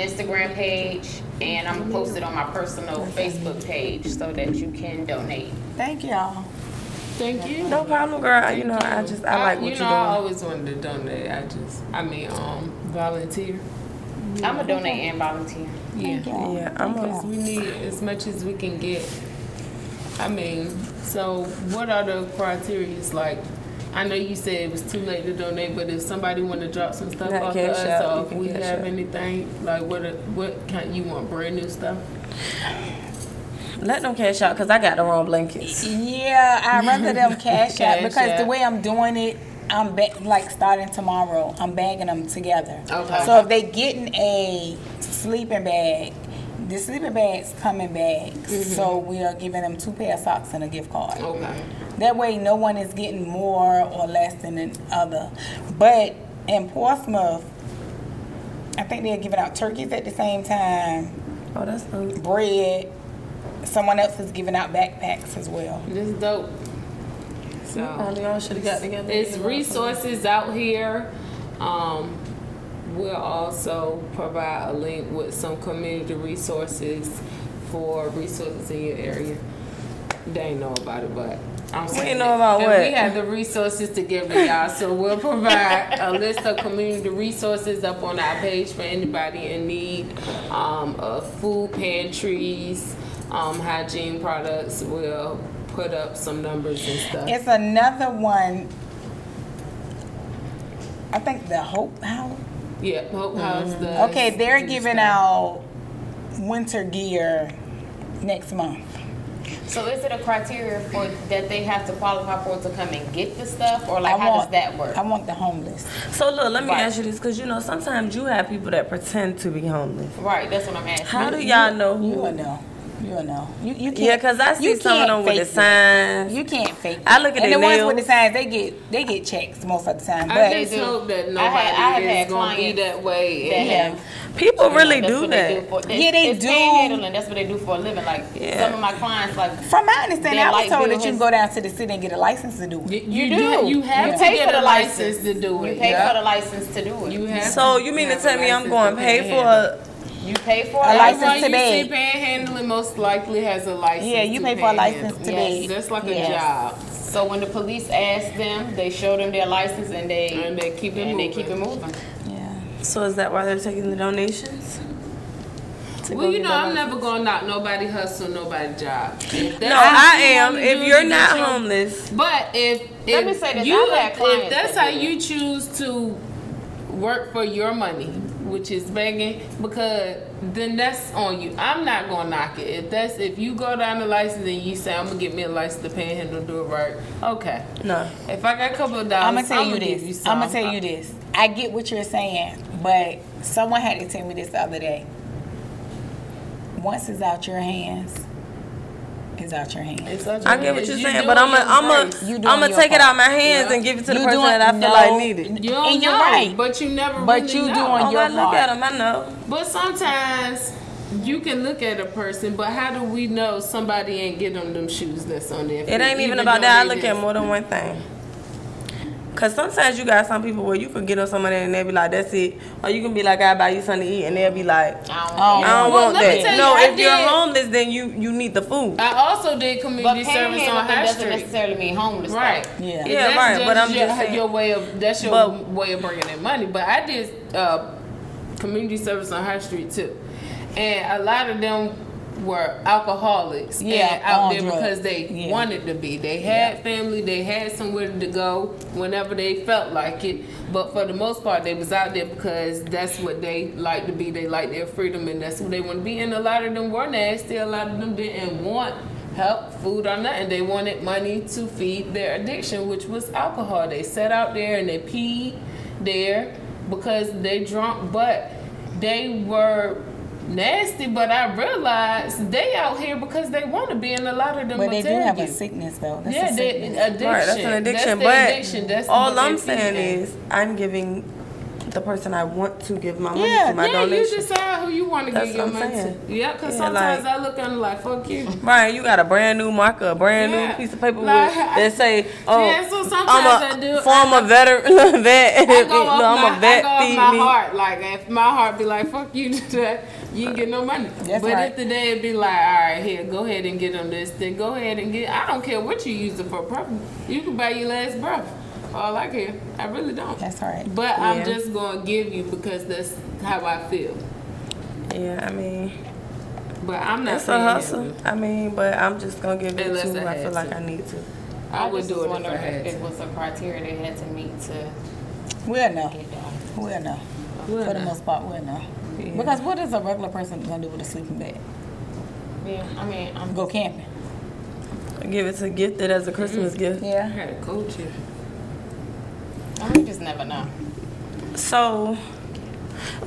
Instagram page, and I'm gonna post it on my personal Facebook page so that you can donate. Thank y'all. Thank you. no problem, girl. You know, I just I like what you you're know, doing. I always wanted to donate. I just, I mean, um, volunteer. I'm gonna donate and volunteer. Yeah. yeah, I'm Because a, we need as much as we can get. I mean, so what are the criteria? Like, I know you said it was too late to donate, but if somebody want to drop some stuff Not off to us, out, or if we have out. anything, like what a- what kind you want brand new stuff? let them cash out because I got the wrong blankets. Yeah, I'd rather them cash out Cash because the way I'm doing it, I'm ba- like starting tomorrow. I'm bagging them together. Okay. So if they getting a sleeping bag, the sleeping bags come in bags. Mm-hmm. So we are giving them two pair of socks and a gift card. Okay. That way, no one is getting more or less than the other. But in Portsmouth, I think they're giving out turkeys at the same time, Oh, that's dope. bread. Someone else is giving out backpacks as well. This is dope. So. y'all should have got together. It's resources out here. Um, we'll also provide a link with some community resources for resources in your area. They ain't know about it, but I'm saying know about what? We have the resources to give to y'all, so we'll provide a list of community resources up on our page for anybody in need um, of food pantries, um, hygiene products. We'll put up some numbers and stuff. It's another one. I think the Hope House. Yeah, Hope House does. Mm-hmm. Okay, they're giving out winter gear next month. So is it a criteria for that they have to qualify for to come and get the stuff, or like I how want, does that work? I want the homeless. So look, let me Right. ask you this because you know sometimes you have people that pretend to be homeless. Right, that's what I'm asking. How do y'all know You will who? know. You will know. You you can't. Yeah, because I see you some of can't them with the fake it. signs. You can't fake. It. I look at and their the ones with the signs. They get they get checks most of the time. I But just hope that I nobody had- I have is gonna be that way. that and People You know, really do that. They do for, it's, Yeah, they it's do. panhandling. That's what they do for a living. Like Yeah. some of my clients, like from my understanding, Their I was light told bill that you can go down to the city and get a license to do it. You, You do. do. You have You to pay get for the a license, license. to do it. you pay yeah. for the license to do it. You have So to you mean to tell me I'm license going to to pay for a You pay for A it. license Everyone to you beg. see panhandling most likely has a license. Yeah, you to pay for a license to Yes. beg. That's like Yes. a job, So when the police ask them, they show them their license and they and they keep it and moving. they keep it moving. Yeah. So is that why they're taking the donations? Well, you know, I'm never gonna knock nobody hustle, nobody job. That's No, I am. wanna If you're not get homeless, But if, if Let me say this, you, I've had clients if that's how you choose to work for your money, which is begging, because then that's on you. I'm not gonna knock it. If that's if you go down the license and you say I'm gonna get me a license to panhandle, do it right. Okay. no. If I got a couple of dollars, I'm gonna tell you give this. some. I'm gonna tell you this. I get what you're saying, but someone had to tell me this the other day. Once it's out your hands, it's out your hands. It's such I a- get what you're you saying, doing but I'm gonna I'm grace. You I'm gonna your take it part. out my hands Yeah. and give it to the You person doing- that I feel no, like need it. You don't And you're know, right. but you never. But really you know. doing Oh, your I look part. at them, I know. But sometimes you can look at a person, but how do we know somebody ain't getting them them shoes that's on their feet? It ain't even though about that. I look at more than one thing. Cause sometimes you got some people where you can get on somebody and they'll be like, "That's it," or you can be like, "I buy you something to eat," and they'll be like, I don't Oh. "I don't Well, want that." tell you, no, I if you're homeless, then you you need the food. I also did But community service on panhandling High doesn't Street. necessarily mean homeless. Right. though. Yeah. Yeah, that's right, but I'm your, just saying- your way of that's your But- way of bringing in money. But I did uh, community service on High Street too, and a lot of them were alcoholics. Yeah, and out there drugs. because they Yeah. wanted to be. They had family. They had somewhere to go whenever they felt like it. But for the most part, they was out there because that's what they like to be. They like their freedom, and that's what they want to be. And a lot of them were nasty. A lot of them didn't want help, food, or nothing. They wanted money to feed their addiction, which was alcohol. They sat out there and they peed there because they drunk, but they were nasty. But I realized they out here because they want to be, and a lot of them But they do have you. a sickness though. That's yeah, a they, addiction. Right, that's an addiction. That's but addiction. That's all I'm saying is, I'm giving the person I want to give my money Yeah, to my yeah, donation. you decide who you want to That's give your money saying. to. Yeah, because Yeah, sometimes like- I look at them like, fuck you. Right, you got a brand new marker, a brand Yeah. new piece of paper Like, with, that say, "Oh, Yeah, so sometimes I'm I a do- former I- veteran vet. I go no, off I'm my, a vet. I go off my me." heart. Like if my heart be like, "Fuck you," to that, you ain't get no money. That's but right. if the day it be like, "All right, here, go ahead and get them this," then go ahead and get. I don't care what you use it for. Probably you can buy your last breath. All I care, I really don't. That's right. But Yeah. I'm just gonna give you because that's how I feel. Yeah, I mean, But I'm not it's a saying hustle. I mean, but I'm just gonna give it Unless to. I I feel had like. I need to. I, would do it if I had if it was a criteria they had to meet to We'll know. get. We'll know. We'll For the most part, we'll know. Yeah. Because what is a regular person gonna do with a sleeping bag? Yeah, I mean, I'm Go camping. Give it to gifted as a Mm-hmm. Christmas gift. Yeah, I Yeah. had a coach here. I mean, you just never know. So,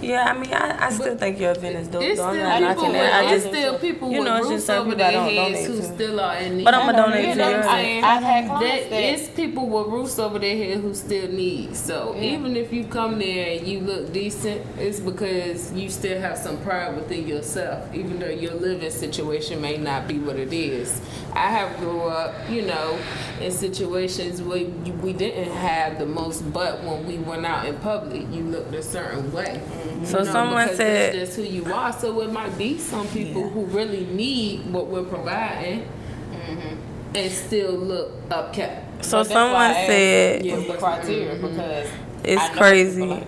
yeah, I mean, I, I still think your event is dope. It's still I'm people. knocking With, it. I it's just, still people you know, with it's roofs just certain over people I their don't heads donate who to. still are in need. but I'm I gonna donate you to know, yours. I am. I've had That clients that it's people with roofs over their head who still need. So even if you come there and you look decent, it's because you still have some pride within yourself, even though your living situation may not be what it is. I have grew up, you know, in situations where we didn't have the most, but when we went out in public, you looked a certain way. Mm-hmm. So You know, someone said- that's just who you are. So it might be some people Yeah. who really need what we're providing. Mm-hmm. And still look upkept. So But someone said Yeah, what's the but- criteria mm-hmm. because it's crazy. like.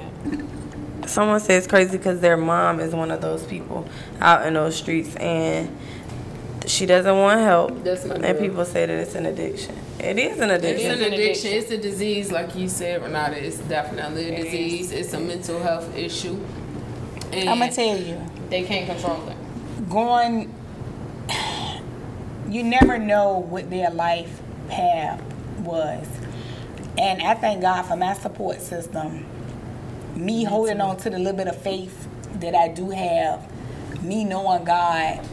Someone says it's crazy because their mom is one of those people out in those streets and she doesn't want help. That's my and girl. people say that it's an addiction. It is an addiction. It's an addiction. It's a disease, like you said, Renata. It's definitely a disease. It's a mental health issue. And I'm gonna tell you, They can't control it. going, you never know what their life path was, and I thank God for my support system. Me holding on to the little bit of faith that I do have, me knowing God.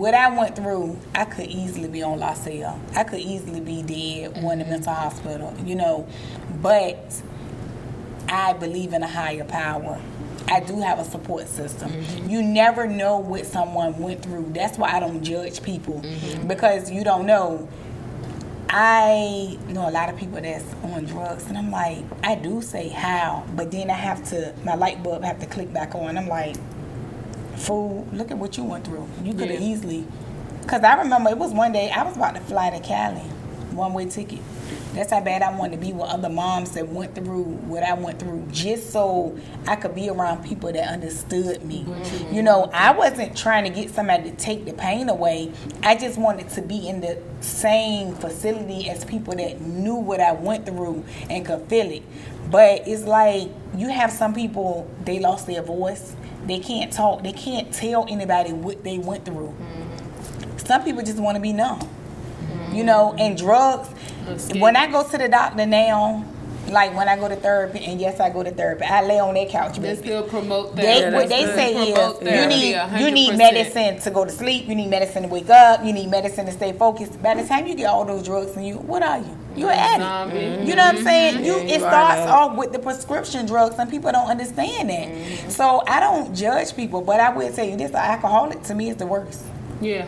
What I went through, I could easily be on La Salle. I could easily be dead or in a mental hospital, you know. But I believe in a higher power. I do have a support system. Mm-hmm. You never know what someone went through. That's why I don't judge people mm-hmm. because you don't know. I know a lot of people that's on drugs, and I'm like, I do say how, but then I have to, my light bulb have to click back on. I'm like, fool, look at what you went through. You could have Yeah. easily, because I remember it was one day I was about to fly to Cali, one way ticket. That's how bad I wanted to be with other moms that went through what I went through, just so I could be around people that understood me. Mm-hmm. You know, I wasn't trying to get somebody to take the pain away. I just wanted to be in the same facility as people that knew what I went through and could feel it. But it's like you have some people they lost their voice. They can't talk. They can't tell anybody what they went through. Mm-hmm. Some people just want to be numb. You know, mm-hmm. and drugs. When I go to the doctor now, like when I go to therapy, and yes, I go to therapy, I lay on that couch. they baby. still promote They, therapy. Yeah, what they that's say good. is Promote you therapy need you need medicine to go to sleep. You need medicine to wake up. You need medicine to stay focused. By the time you get all those drugs in you, what are you? You're an Zombie. addict. You know what I'm saying? You Yeah, it you starts off with the prescription drugs, and people don't understand that. Mm-hmm. So I don't judge people, but I would say this: an alcoholic to me is the worst. Yeah.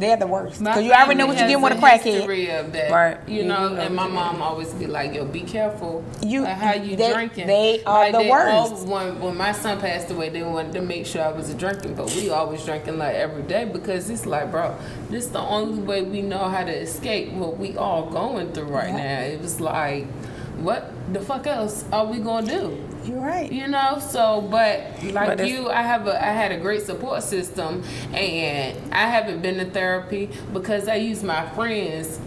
They're the worst. Because you already know what you're getting with a has crackhead. of that, Right. You You know, do know and my what you mom always be like, "Yo, be careful. You- of how you they- drinking." they are like the they worst. all- when when my son passed away, they wanted to make sure I was drinking, but we always drinking like every day because it's like, bro, this the only way we know how to escape what we all going through right Yeah. now. It was like, what the fuck else are we gonna do? You're right. You know, so but like But you, I have a I had a great support system, and I haven't been to therapy because I use my friends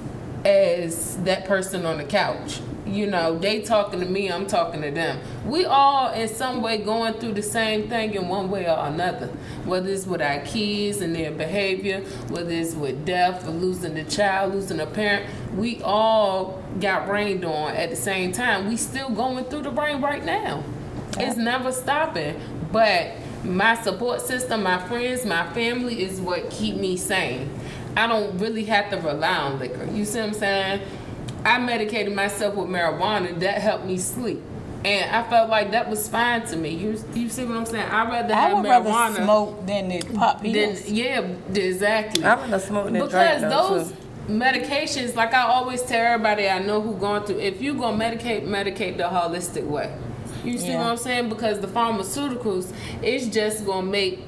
as that person on the couch. You know, they talking to me, I'm talking to them. We all in some way going through the same thing in one way or another. Whether it's with our kids and their behavior, whether it's with death or losing a child, losing a parent, we all got rained on at the same time. We still going through the rain right now. It's never stopping. But my support system, my friends, my family is what keep me sane. I don't really have to rely on liquor. You see what I'm saying? I medicated myself with marijuana. That helped me sleep. And I felt like that was fine to me. You, you see what I'm saying? I'd rather I have would marijuana rather smoke than the pop than pills. yeah, exactly. I rather smoke than because drink though those too. medications, like I always tell everybody I know who going through, if you gonna medicate, medicate the holistic way. You see Yeah. what I'm saying? Because the pharmaceuticals, it's just gonna make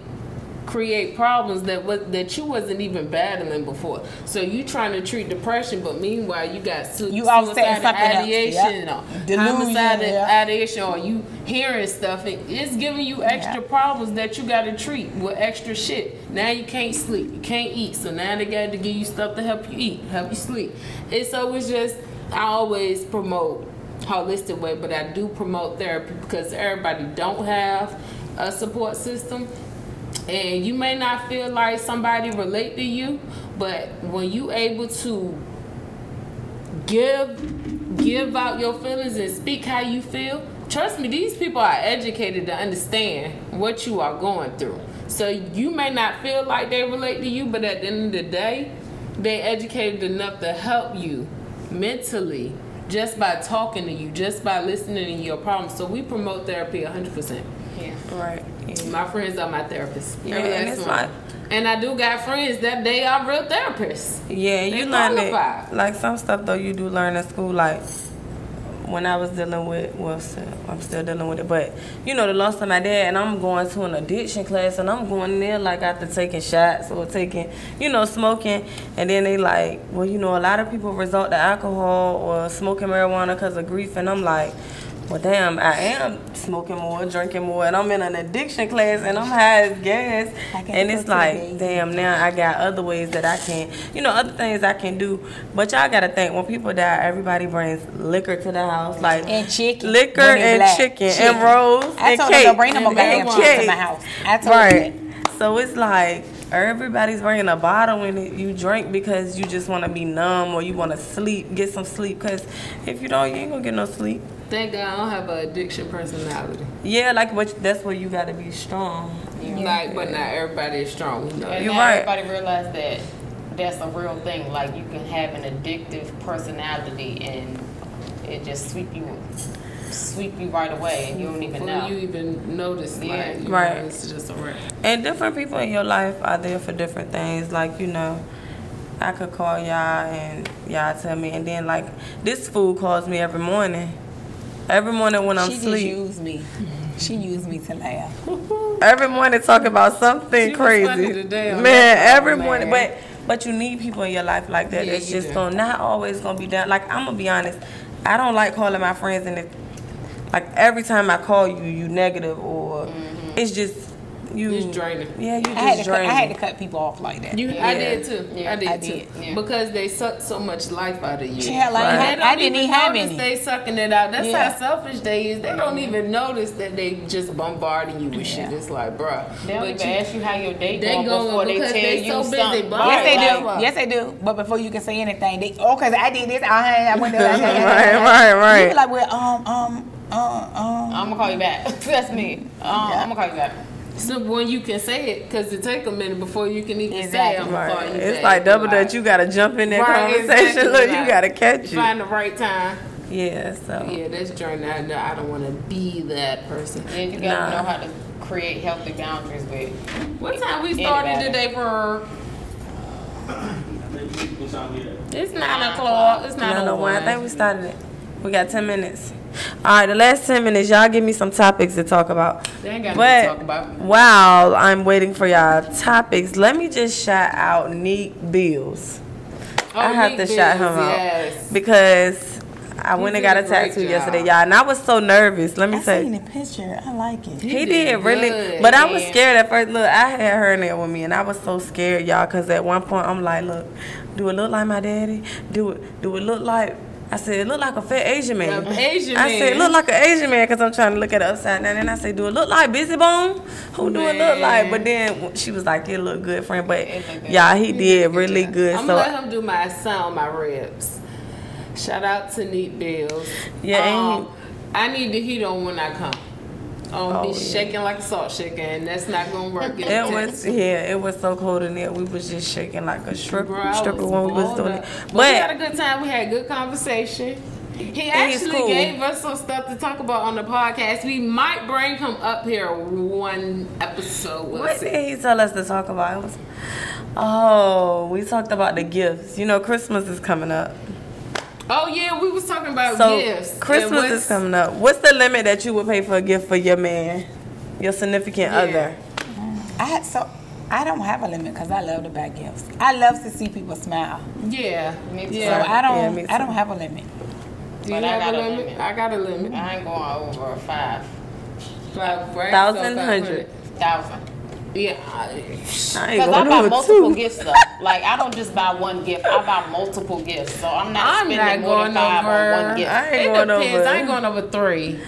create problems that was that you wasn't even battling before. So you trying to treat depression, but meanwhile you got su- You suicidal something else, ideation yeah. or Delusion, homicidal yeah. ideation, or you hearing stuff. It, it's giving you extra Yeah. problems that you got to treat with extra shit. Now you can't sleep, you can't eat, so now they got to give you stuff to help you eat, help you sleep. It's always just I always promote holistic way, but I do promote therapy because everybody don't have a support system. And you may not feel like somebody relate to you, but when you able to give give out your feelings and speak how you feel trust me these people are educated to understand what you are going through. So you may not feel like they relate to you but at the end of the day they educated enough to help you mentally just by talking to you just by listening to your problems. So we promote therapy 100% Yeah. Right. Yeah. my friends are my therapists Yeah, and it's one. like- and i do got friends that they are real therapists Yeah, They you learn it. Like some stuff though, you do learn in school. Like when I was dealing with, well, still, I'm still dealing with it. But you know, the loss of my dad, and I'm going to an addiction class, and I'm going there like after taking shots or taking, you know, smoking, and then they like, well, you know, a lot of people resort to alcohol or smoking marijuana because of grief, and I'm like. Well, damn, I am smoking more, drinking more, and I'm in an addiction class, and I'm high as gas, and it's like, damn, now I got other ways that I can, you know, other things I can do. But y'all gotta think, when people die, everybody brings liquor to the house, like And chicken. liquor and black. chicken, and rolls I and told cake. them bring no a and chicken cake. to my house. I told Right. them So it's like everybody's bringing a bottle it- you drink because you just want to be numb or you want to sleep, get some sleep. Because if you don't, you ain't gonna get no sleep. Thank god i don't have an addiction personality Yeah, like but that's where you gotta be strong. Like, but not everybody is strong. We know. And You're now right. everybody realize that that's a real thing. Like you can have an addictive personality and it just sweep you sweep you right away and you don't even Before know. you even notice, Yeah. like, you Right. know, it's just a wrap. And different people in your life are there for different things. Like, you know, I could call y'all and y'all tell me. And then, like, this fool calls me every morning. Every morning when I'm she just asleep. used me. She used me to laugh. Every morning talking about something She was crazy. funny today man, that oh, every phone, morning. But but you need people in your life like that. Yeah, That's just do. gonna not always gonna be down. Like I'm gonna be honest. I don't like calling my friends and it, like every time I call you, you negative or mm-hmm. it's just you. It's draining. Yeah, you just I had, to cut, draining. I had to cut people off like that. You, I did too. Yeah, I did I too. yeah. Because they suck so much life out of you. Yeah, like, And I- don't didn't even have notice any. They sucking it out. That's Yeah. how selfish they is. They don't even notice that they just bombarding you with shit. It's like, bruh. They don't But even you- ask you how your day They going going before they tell they you so busy something. Yes, they do. Yes, they do. But before you can say anything, they oh, cause I did this. I, I went there. right, right, right. You be like, well, um, um, uh, um. I'm gonna call you back. That's me. Um, I'm gonna call you back. So when you can say it, because it take a minute before you can even say Exactly. I'm gonna Right. you It's back. like double Like, dutch. You gotta jump in that Right, conversation. exactly. Look, you gotta catch it. Find the right time. Yeah. So. Yeah, that's journey. I, know I don't want to be that person. Yeah, you gotta Nah. know how to create healthy boundaries with. What time we started Anybody. today for? It's nine o'clock. It's nine, No, no, over. one. I think we started it. We got 10 minutes. All right, the last 10 minutes, y'all give me some topics to talk about. They ain't got But nothing to talk about. while I'm waiting for y'all topics, let me just shout out Neat Bills. Oh, I Oh, have Nick to shout him Bills, out yes. because I went and got a a tattoo job. yesterday, y'all, and I was so nervous. Let me I say, seen the picture. I like it. he, He did, did really, good, but I was scared at first. Look, I had her in there with me, and I was so scared, y'all, because at one point I'm like, look, do it look like my daddy? Do it, do it look like? I said, it look like a fat Asian man. Asian I said, man. it look like an Asian man because I'm trying to look at it upside down. And I said, do it look like Bizzy Bone? Who do it look like? But then she was like, it look good, friend. But good. y'all, he did really good. I'm So gonna let him do my sound, my ribs. Shout out to Neat Bills. Yeah, Um, I need the heat on when I come. Um, Oh, be yeah. shaking like a salt shaker, and that's not gonna work. It was yeah, it was so cold in there. We was just shaking like a stripper, Bro, stripper when we was doing up. it. But, we had a good time. We had good conversation. He actually cool. gave us some stuff to talk about on the podcast. We might bring him up here one episode. We'll what see. did he tell us to talk about? It was, oh, we talked about the gifts. You know, Christmas is coming up. Oh yeah, we was talking about So gifts. Christmas is coming up. What's the limit that you would pay for a gift for your man, your significant Yeah. other? I so I don't have a limit because I love to buy gifts. I love to see people smile. Yeah, Me too. So. I don't. Yeah, me I don't have a limit. Do you But I have got a a limit? limit. I got a limit. I ain't going over five Five, right? Thousand, So hundred. thousand. Yeah. Because I going buy multiple two. gifts though. Like I don't just buy one gift. I buy multiple gifts. So I'm not I'm spending not more than five over. on one gift. I ain't It going depends. over. I ain't going over three.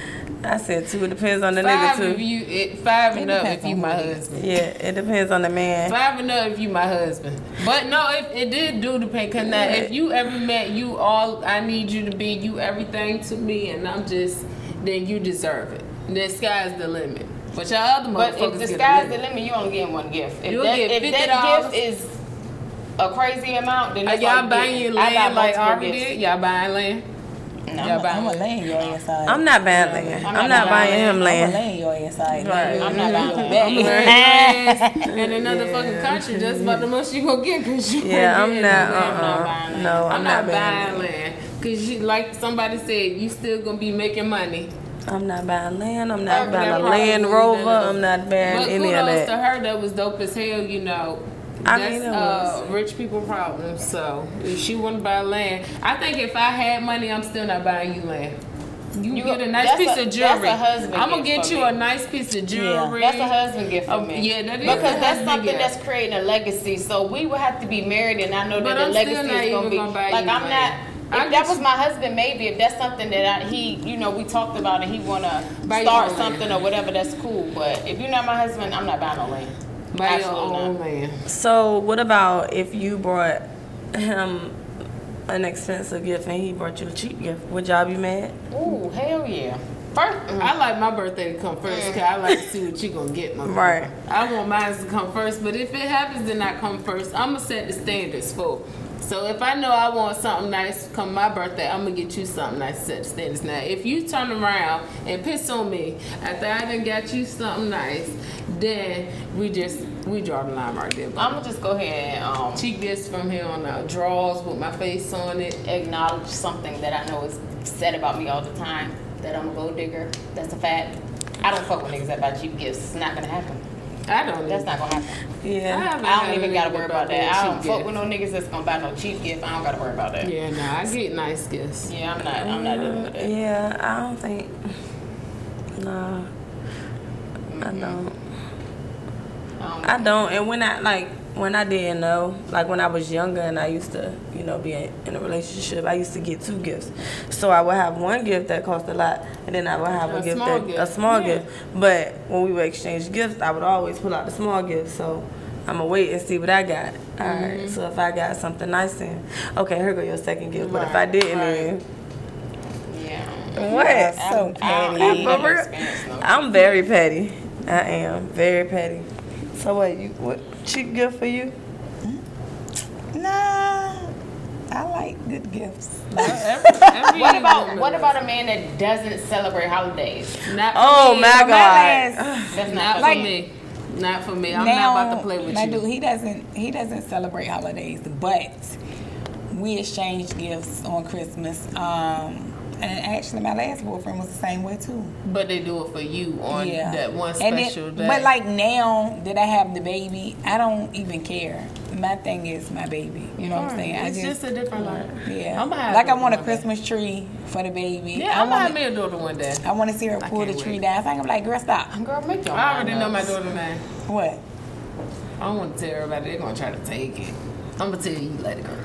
I said two. It depends on the Five nigga if too. you, it, five It and up if you my husband. Yeah, it depends on the man. Five and up if you my husband. But no, it, it did do depend. Cause now, if you ever met you all, I need you to be you everything to me, and I'm just, then you deserve it. The sky's the limit. But y'all other But if the get a sky's the limit. limit, you only getting one gift. If You'll that, get if that gift is a crazy amount, then Are that's all y'all you buying get. your I buy land like multiple Harvey did? Y'all buying land? No. Y'all I'm buying gonna lay in your ass side. I'm not buying land. I'm I'm not not buying buying him land. I'm gonna land. your ass side. Right. I'm not buying Back. that. I'm wearing dress in another fucking country. That's about the most you gonna get. Cause you Yeah, I'm getting not. no land. Uh, buying uh land. no, I'm, I'm, not, not buying. buying land. Cause you, like somebody said, you still gonna be making money. I'm not buying land. I'm not Having buying a Land Rover. I'm not buying But any of kudos to her, that was dope as hell. You know, I that's mean, it uh, rich people problems. So if she wouldn't buy land, I think if I had money, I'm still not buying you land. You, You- get a nice that's piece a- of that's a jewelry. husband I'm gonna gift get for you me. a nice piece of jewelry. That's a husband gift for Oh, me. yeah, that is because a that's something gift. that's creating a legacy. So we would have to be married, and I know But that I'm the legacy is gonna be gonna buy like you I'm land. not. If that was my husband, maybe if that's something that I, he, you know, we talked about and he wanna Buy start something land. or whatever, that's cool. But if you're not my husband, I'm not buying no land. buy your Absolutely own not. land. So, what about if you brought him an expensive gift and he brought you a cheap gift? Would y'all be mad? Ooh, hell yeah. First, mm. I like my birthday to come first because I like to see what you gonna get, my Right. I want mine to come first, but if it happens to not come first, I'm gonna set the standards for. So if I know I want something nice come my birthday, I'm gonna get you something nice. Set the standards. Now, if you turn around and piss on me after I done got you something nice, then we just we draw the line right there. I'm gonna just go ahead and um, cheek this from here on out. Drawers with my face on it. acknowledge something that I know is said about me all the time. That I'm a gold digger. That's a fact. I don't fuck with niggas that buy cheap gifts. It's not gonna happen. I don't. That's not gonna happen. Yeah. haven't I don't even gotta worry buy about that. I don't cheap fuck gift. with no niggas that's gonna buy no cheap gift. I don't gotta worry about that. Yeah, nah, I get nice gifts. Yeah, I'm not. I'm not dealing with that. Yeah, I don't think. No, I don't. Um, I don't. And when I like when I didn't know, like when I was younger and I used to, you know, be in, in a relationship, I used to get two gifts. So I would have one gift that cost a lot, and then I would have a, A gift small that gift. a small Yeah. gift. But when we would exchange gifts, I would always pull out the small gift. So. I'm gonna wait and see what I got. All right. Mm-hmm. So if I got something nice, then okay, here go your second gift. But if I didn't, right. yeah. then what? I So don't- I don't- petty. I've For never real? experienced no I'm very petty. I am very petty. So what? You what cheap gift for you? Nah, I like good gifts. Every What about what about a man that doesn't celebrate holidays? Not for Oh me. my My god! That's Not not for for Like- me. me. Not for me. I'm now, not about to play with my you. dude, he doesn't he doesn't celebrate holidays, but we exchange gifts on Christmas. Um, and actually, my last boyfriend was the same way too. But they do it for you on that one And special then- day. But like now that I have the baby, I don't even care. My thing is my baby. You know what I'm saying? it's I just, a different life. yeah. I'm like I want a one day. Christmas tree for the baby. Yeah, I I'm gonna want have me a daughter one day. I want to see her pull the can't tree wait. down. So I'm like, girl, stop. Girl, make your I already mind know my up. daughter name. What? I don't want to tell everybody. They're gonna try to take it. I'm gonna tell you later, girl.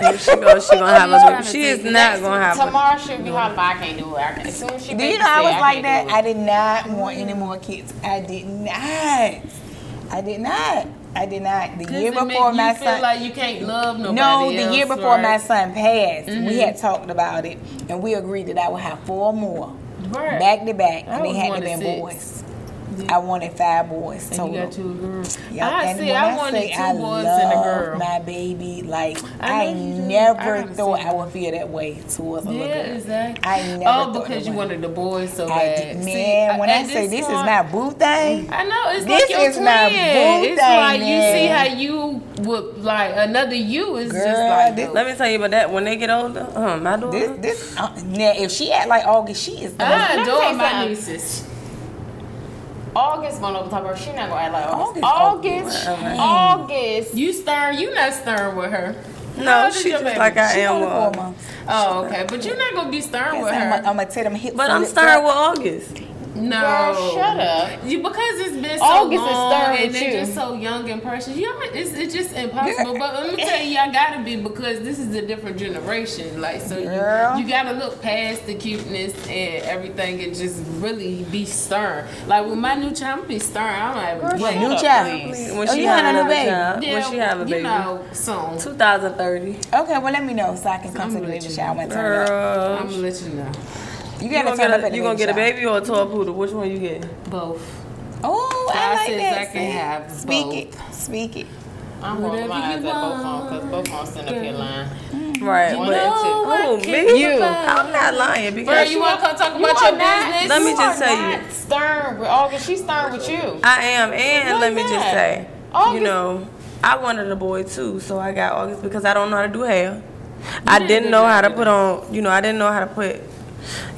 If she go, she gonna have You a trying baby. to She is not gonna have a Tomorrow she'll be hot, but I can't do it. I can't. As soon as she Do you know I it, was like can't that? I did not want any more kids. I did not. I did not. I did not. The year it make before you my feel son. like you can't love nobody no, the year else, before my son passed, we mm-hmm. had talked about it, and we agreed that I would have four more Right. back to back, I and they was had to one be to six. I wanted five boys And total. you got two girls. Yeah, I and see. when I wanted say two I boys love and a girl. My baby, like I I, know you do. I never thought I would feel that way towards a little girl. exactly. I never Oh, because you way. wanted the boys so I bad. did, See, man. when I at say this is point- my boo thing, I know it's This like your is twin. my boo it's thing, like you see how you would like another you is just like this- Let me tell you about that. When they get older, uh, my daughter. this this uh, now if she act like August, she is I Let me adore my nieces. August gonna over top of her. She not gonna act like August. August, August. August. You stern, you not stern with her. How no, old is she just baby? like I She am uh, with four months. Oh, okay, but you're not gonna be stern with her. I'm gonna tell them hips. But I'm it. starting with August. No, Girl, shut up. You because it's been so August is long stern and with they're you. just so young and precious. You know, it's, it's just impossible. But let me tell you, I gotta be because this is a different generation. Like so, Girl. you you gotta look past the cuteness and everything and just really be stern. Like with my new child, I'm be stern. I don't have Girl, What, new up, child? please. When Oh, she you had have a new baby? child. When she have a baby. you know, soon. 2030. Okay, well let me know so I can come I'm to the gonna baby let you shower and turn up. Girl. I'm gonna let you know. You You gotta gonna, turn get up a, the you gonna baby get a baby or a toy poodle? Which one you get? Both. Oh, I God like says that. I can See? have Speak both. it. Speak it. I'm rolling my Whatever eyes you at both of because both of them up here lying. Mm. Right. One but, and two. oh, me, you. I'm not lying Girl, because you wanna come talk You about are your not- business? Let me you just tell you. Stern with August. She's stern with you. I am, and Why let me just say, August- you know, I wanted a boy too, so I got August because I don't know how to do hair. I did didn't know how to put on, you know, I didn't know how to put,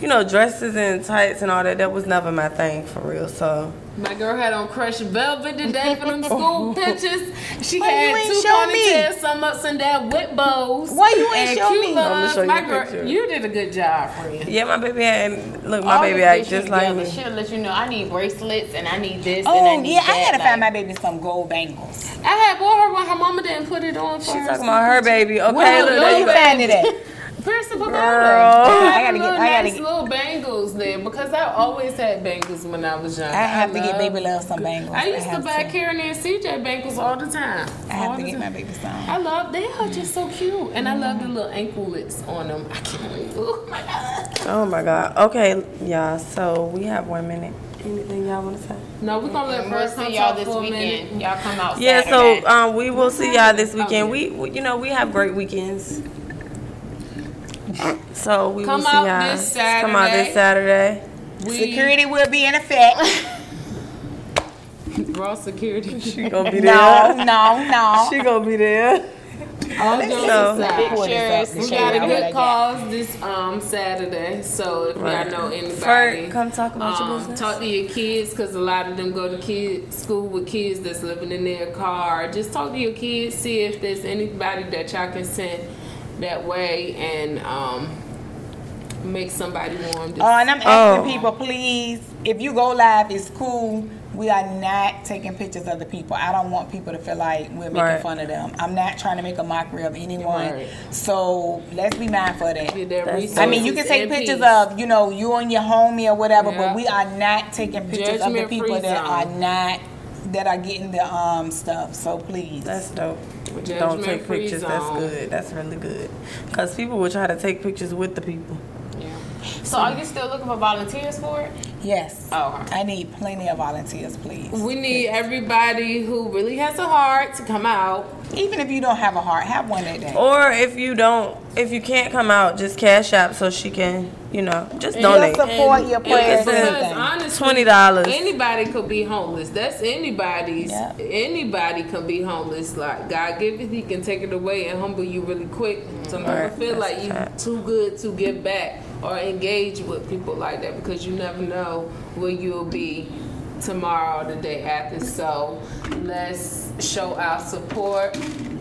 you know, dresses and tights and all that. That was never my thing for real. So My girl had on crushed velvet today for them school pictures. She Why had ain't two show me? ponytails, some ups and down with bows. Why you ain't and show cute me? I'ma show you My a girl, picture. you did a good job, friend. yeah, my baby had look, my August baby act just like together. me. She'll let you know I need bracelets and I need this and oh, I Oh need yeah, I that. gotta find my baby some gold bangles. I had bought her one. Her mama didn't put it on. She's talking about her baby. Okay, Well, look, no, there Where you you go. find it at? Principal Girl. I gotta get- Little I gotta nice get- little bangles there because I always had bangles when I was young. I have to get baby love some bangles. I used to have buy Karen and CJ bangles all the time. I have All to the get my baby some. I love they are just so cute, and I love the little anklets on them. I can't wait. Oh my god! Oh my God. Okay, y'all. So we have one minute. Anything y'all want to say? No, we're gonna let And we'll first see y'all talk this for a minute. weekend. Y'all come out Yeah, Saturday. so um, we will see y'all this weekend. Oh, We, we, you know, we have great weekends. So we Come will see out y'all. this Come out this Saturday. We, Security will be in effect. raw security. She gonna be there. no, no. No. She gonna be there. All jokes So- aside. Pull this up to We got a y'all what I good cause this um Saturday, so if Right. y'all know anybody, Ferd, come talk about your um, business. talk to your kids because a lot of them go to kid school with kids that's living in their car. Just talk to your kids, see if there's anybody that y'all can send that way, and um, make somebody warm. This Oh, and I'm asking Oh. people, please, if you go live, it's cool. We are not taking pictures of the people. I don't want people to feel like we're making Right. fun of them. I'm not trying to make a mockery of anyone. Right. So let's be mindful of that. Get their That's- I mean, you can take pictures peace. of, you know, you and your homie or whatever, Yeah. but we are not taking pictures of the people that are not that are getting the um stuff. So please. That's dope. Don't take free pictures. That's good. That's really good. Cause people will try to take pictures with the people. Yeah. So are you still looking for volunteers for it? yes. Oh, okay. I need plenty of volunteers, please. We need everybody who really has a heart to come out. Even if you don't have a heart, have one that day. Or if you don't if you can't come out, just cash out so she can, you know, just Your donate. support, your prayers, Because honestly, Twenty dollars. Anybody could be homeless. That's anybody's. Yeah. Anybody can be homeless. Like God give it, He can take it away and humble you really quick. So never Right, feel like you fact. too good to give back or engage with people like that because you never know where you'll be tomorrow or the day after. So let's show our support.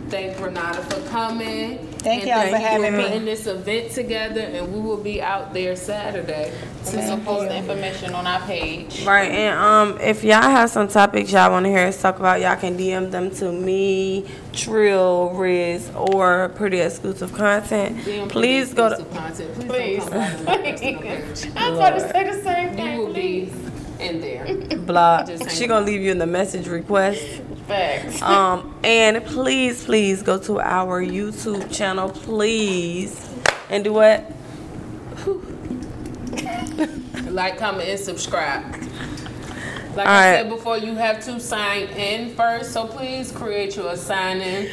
Thank Renata for coming. Thank And y'all for thank you having me. putting this event together, and we will be out there Saturday. We can post the information on our page. Right, and um, if y'all have some topics y'all want to hear us talk about, y'all can DM them to me, Trill, Riz, or Pretty Exclusive Content. Damn, Please go to. exclusive content. Please, Please. don't come by my personal page. I was about to say the same thing. You thing. will be in there. Block. Just She gonna leave you in the message request. Facts. Um, and please, please go to our YouTube channel, please, and do what? Like, comment, and subscribe. Like All I right. said before, you have to sign in first, so please create your sign in.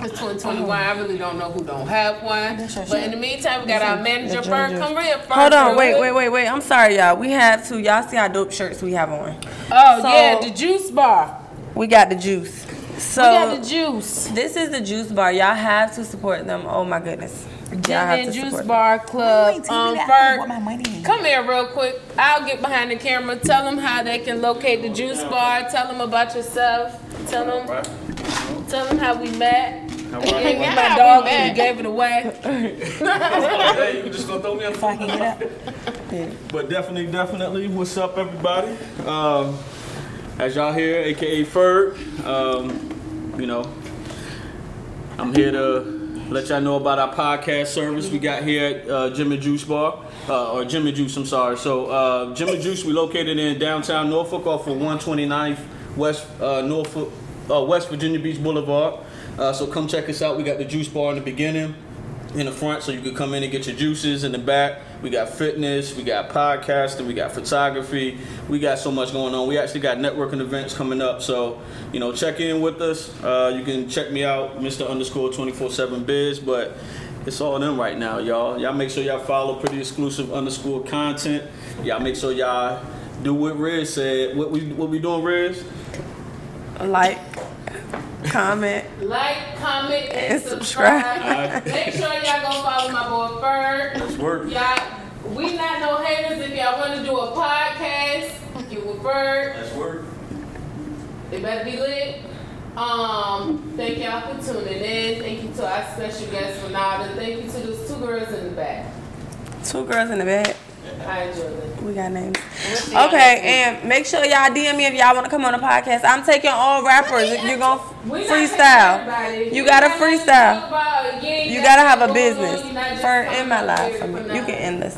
It's 2021. I really don't know who don't have one. That's your But in the meantime, we got our manager, the Bert. ginger. Come here, first. Hold on, wait, wait, wait, wait. I'm sorry, y'all. We have to. Y'all see how dope shirts we have on. Oh, So- yeah, the juice bar. We got the juice. So we got the juice. this is the juice bar. Y'all have to support them. Oh my goodness. Y'all Gin and Juice. Bar Club. Um, me that. I Bert, put my money in. Come here real quick. I'll get behind the camera. Tell them how they can locate the juice bar. Tell them about yourself. Tell them, tell them how we met. How You gave me my dog and you gave it away. Hey, you just gonna throw me on the If I can get. But definitely, definitely, what's up, everybody? Um, as y'all hear, aka Ferg, um, you know, I'm here to let y'all know about our podcast service we got here at uh, Gym and Juice Bar, uh, or Gym and Juice, I'm sorry. So, uh, Gym and Juice, we located in downtown Norfolk off of 129th West uh, Norfolk, uh, West Virginia Beach Boulevard. Uh, so come check us out. We got the Juice Bar in the beginning in the front so you can come in and get your juices in the back we got fitness we got podcasting we got photography we got so much going on. We actually got networking events coming up so you know check in with us. Uh, you can check me out mr underscore 24-7 biz but it's all them right now y'all. Y'all make sure y'all follow pretty exclusive underscore content. Y'all make sure y'all do what Riz said. What we what we doing Riz? Like, comment. Like, comment, and, And subscribe. subscribe. Make sure y'all go follow my boy Ferg. let's work Y'all, we not no haters. If y'all want to do a podcast, get with Ferg. let's work It better be lit. Um, thank y'all for tuning in. Thank you to our special guest Renata. Thank you to those two girls in the back. Two girls in the bed. I enjoyed it. We got names. see y'all Okay, and make sure y'all DM me if y'all want to come on the podcast. I'm taking all rappers. If you're gonna We not taking freestyle, you gotta got nothing to freestyle. You got gotta have a nothing going on. business. You not For in my life for me. You can end this.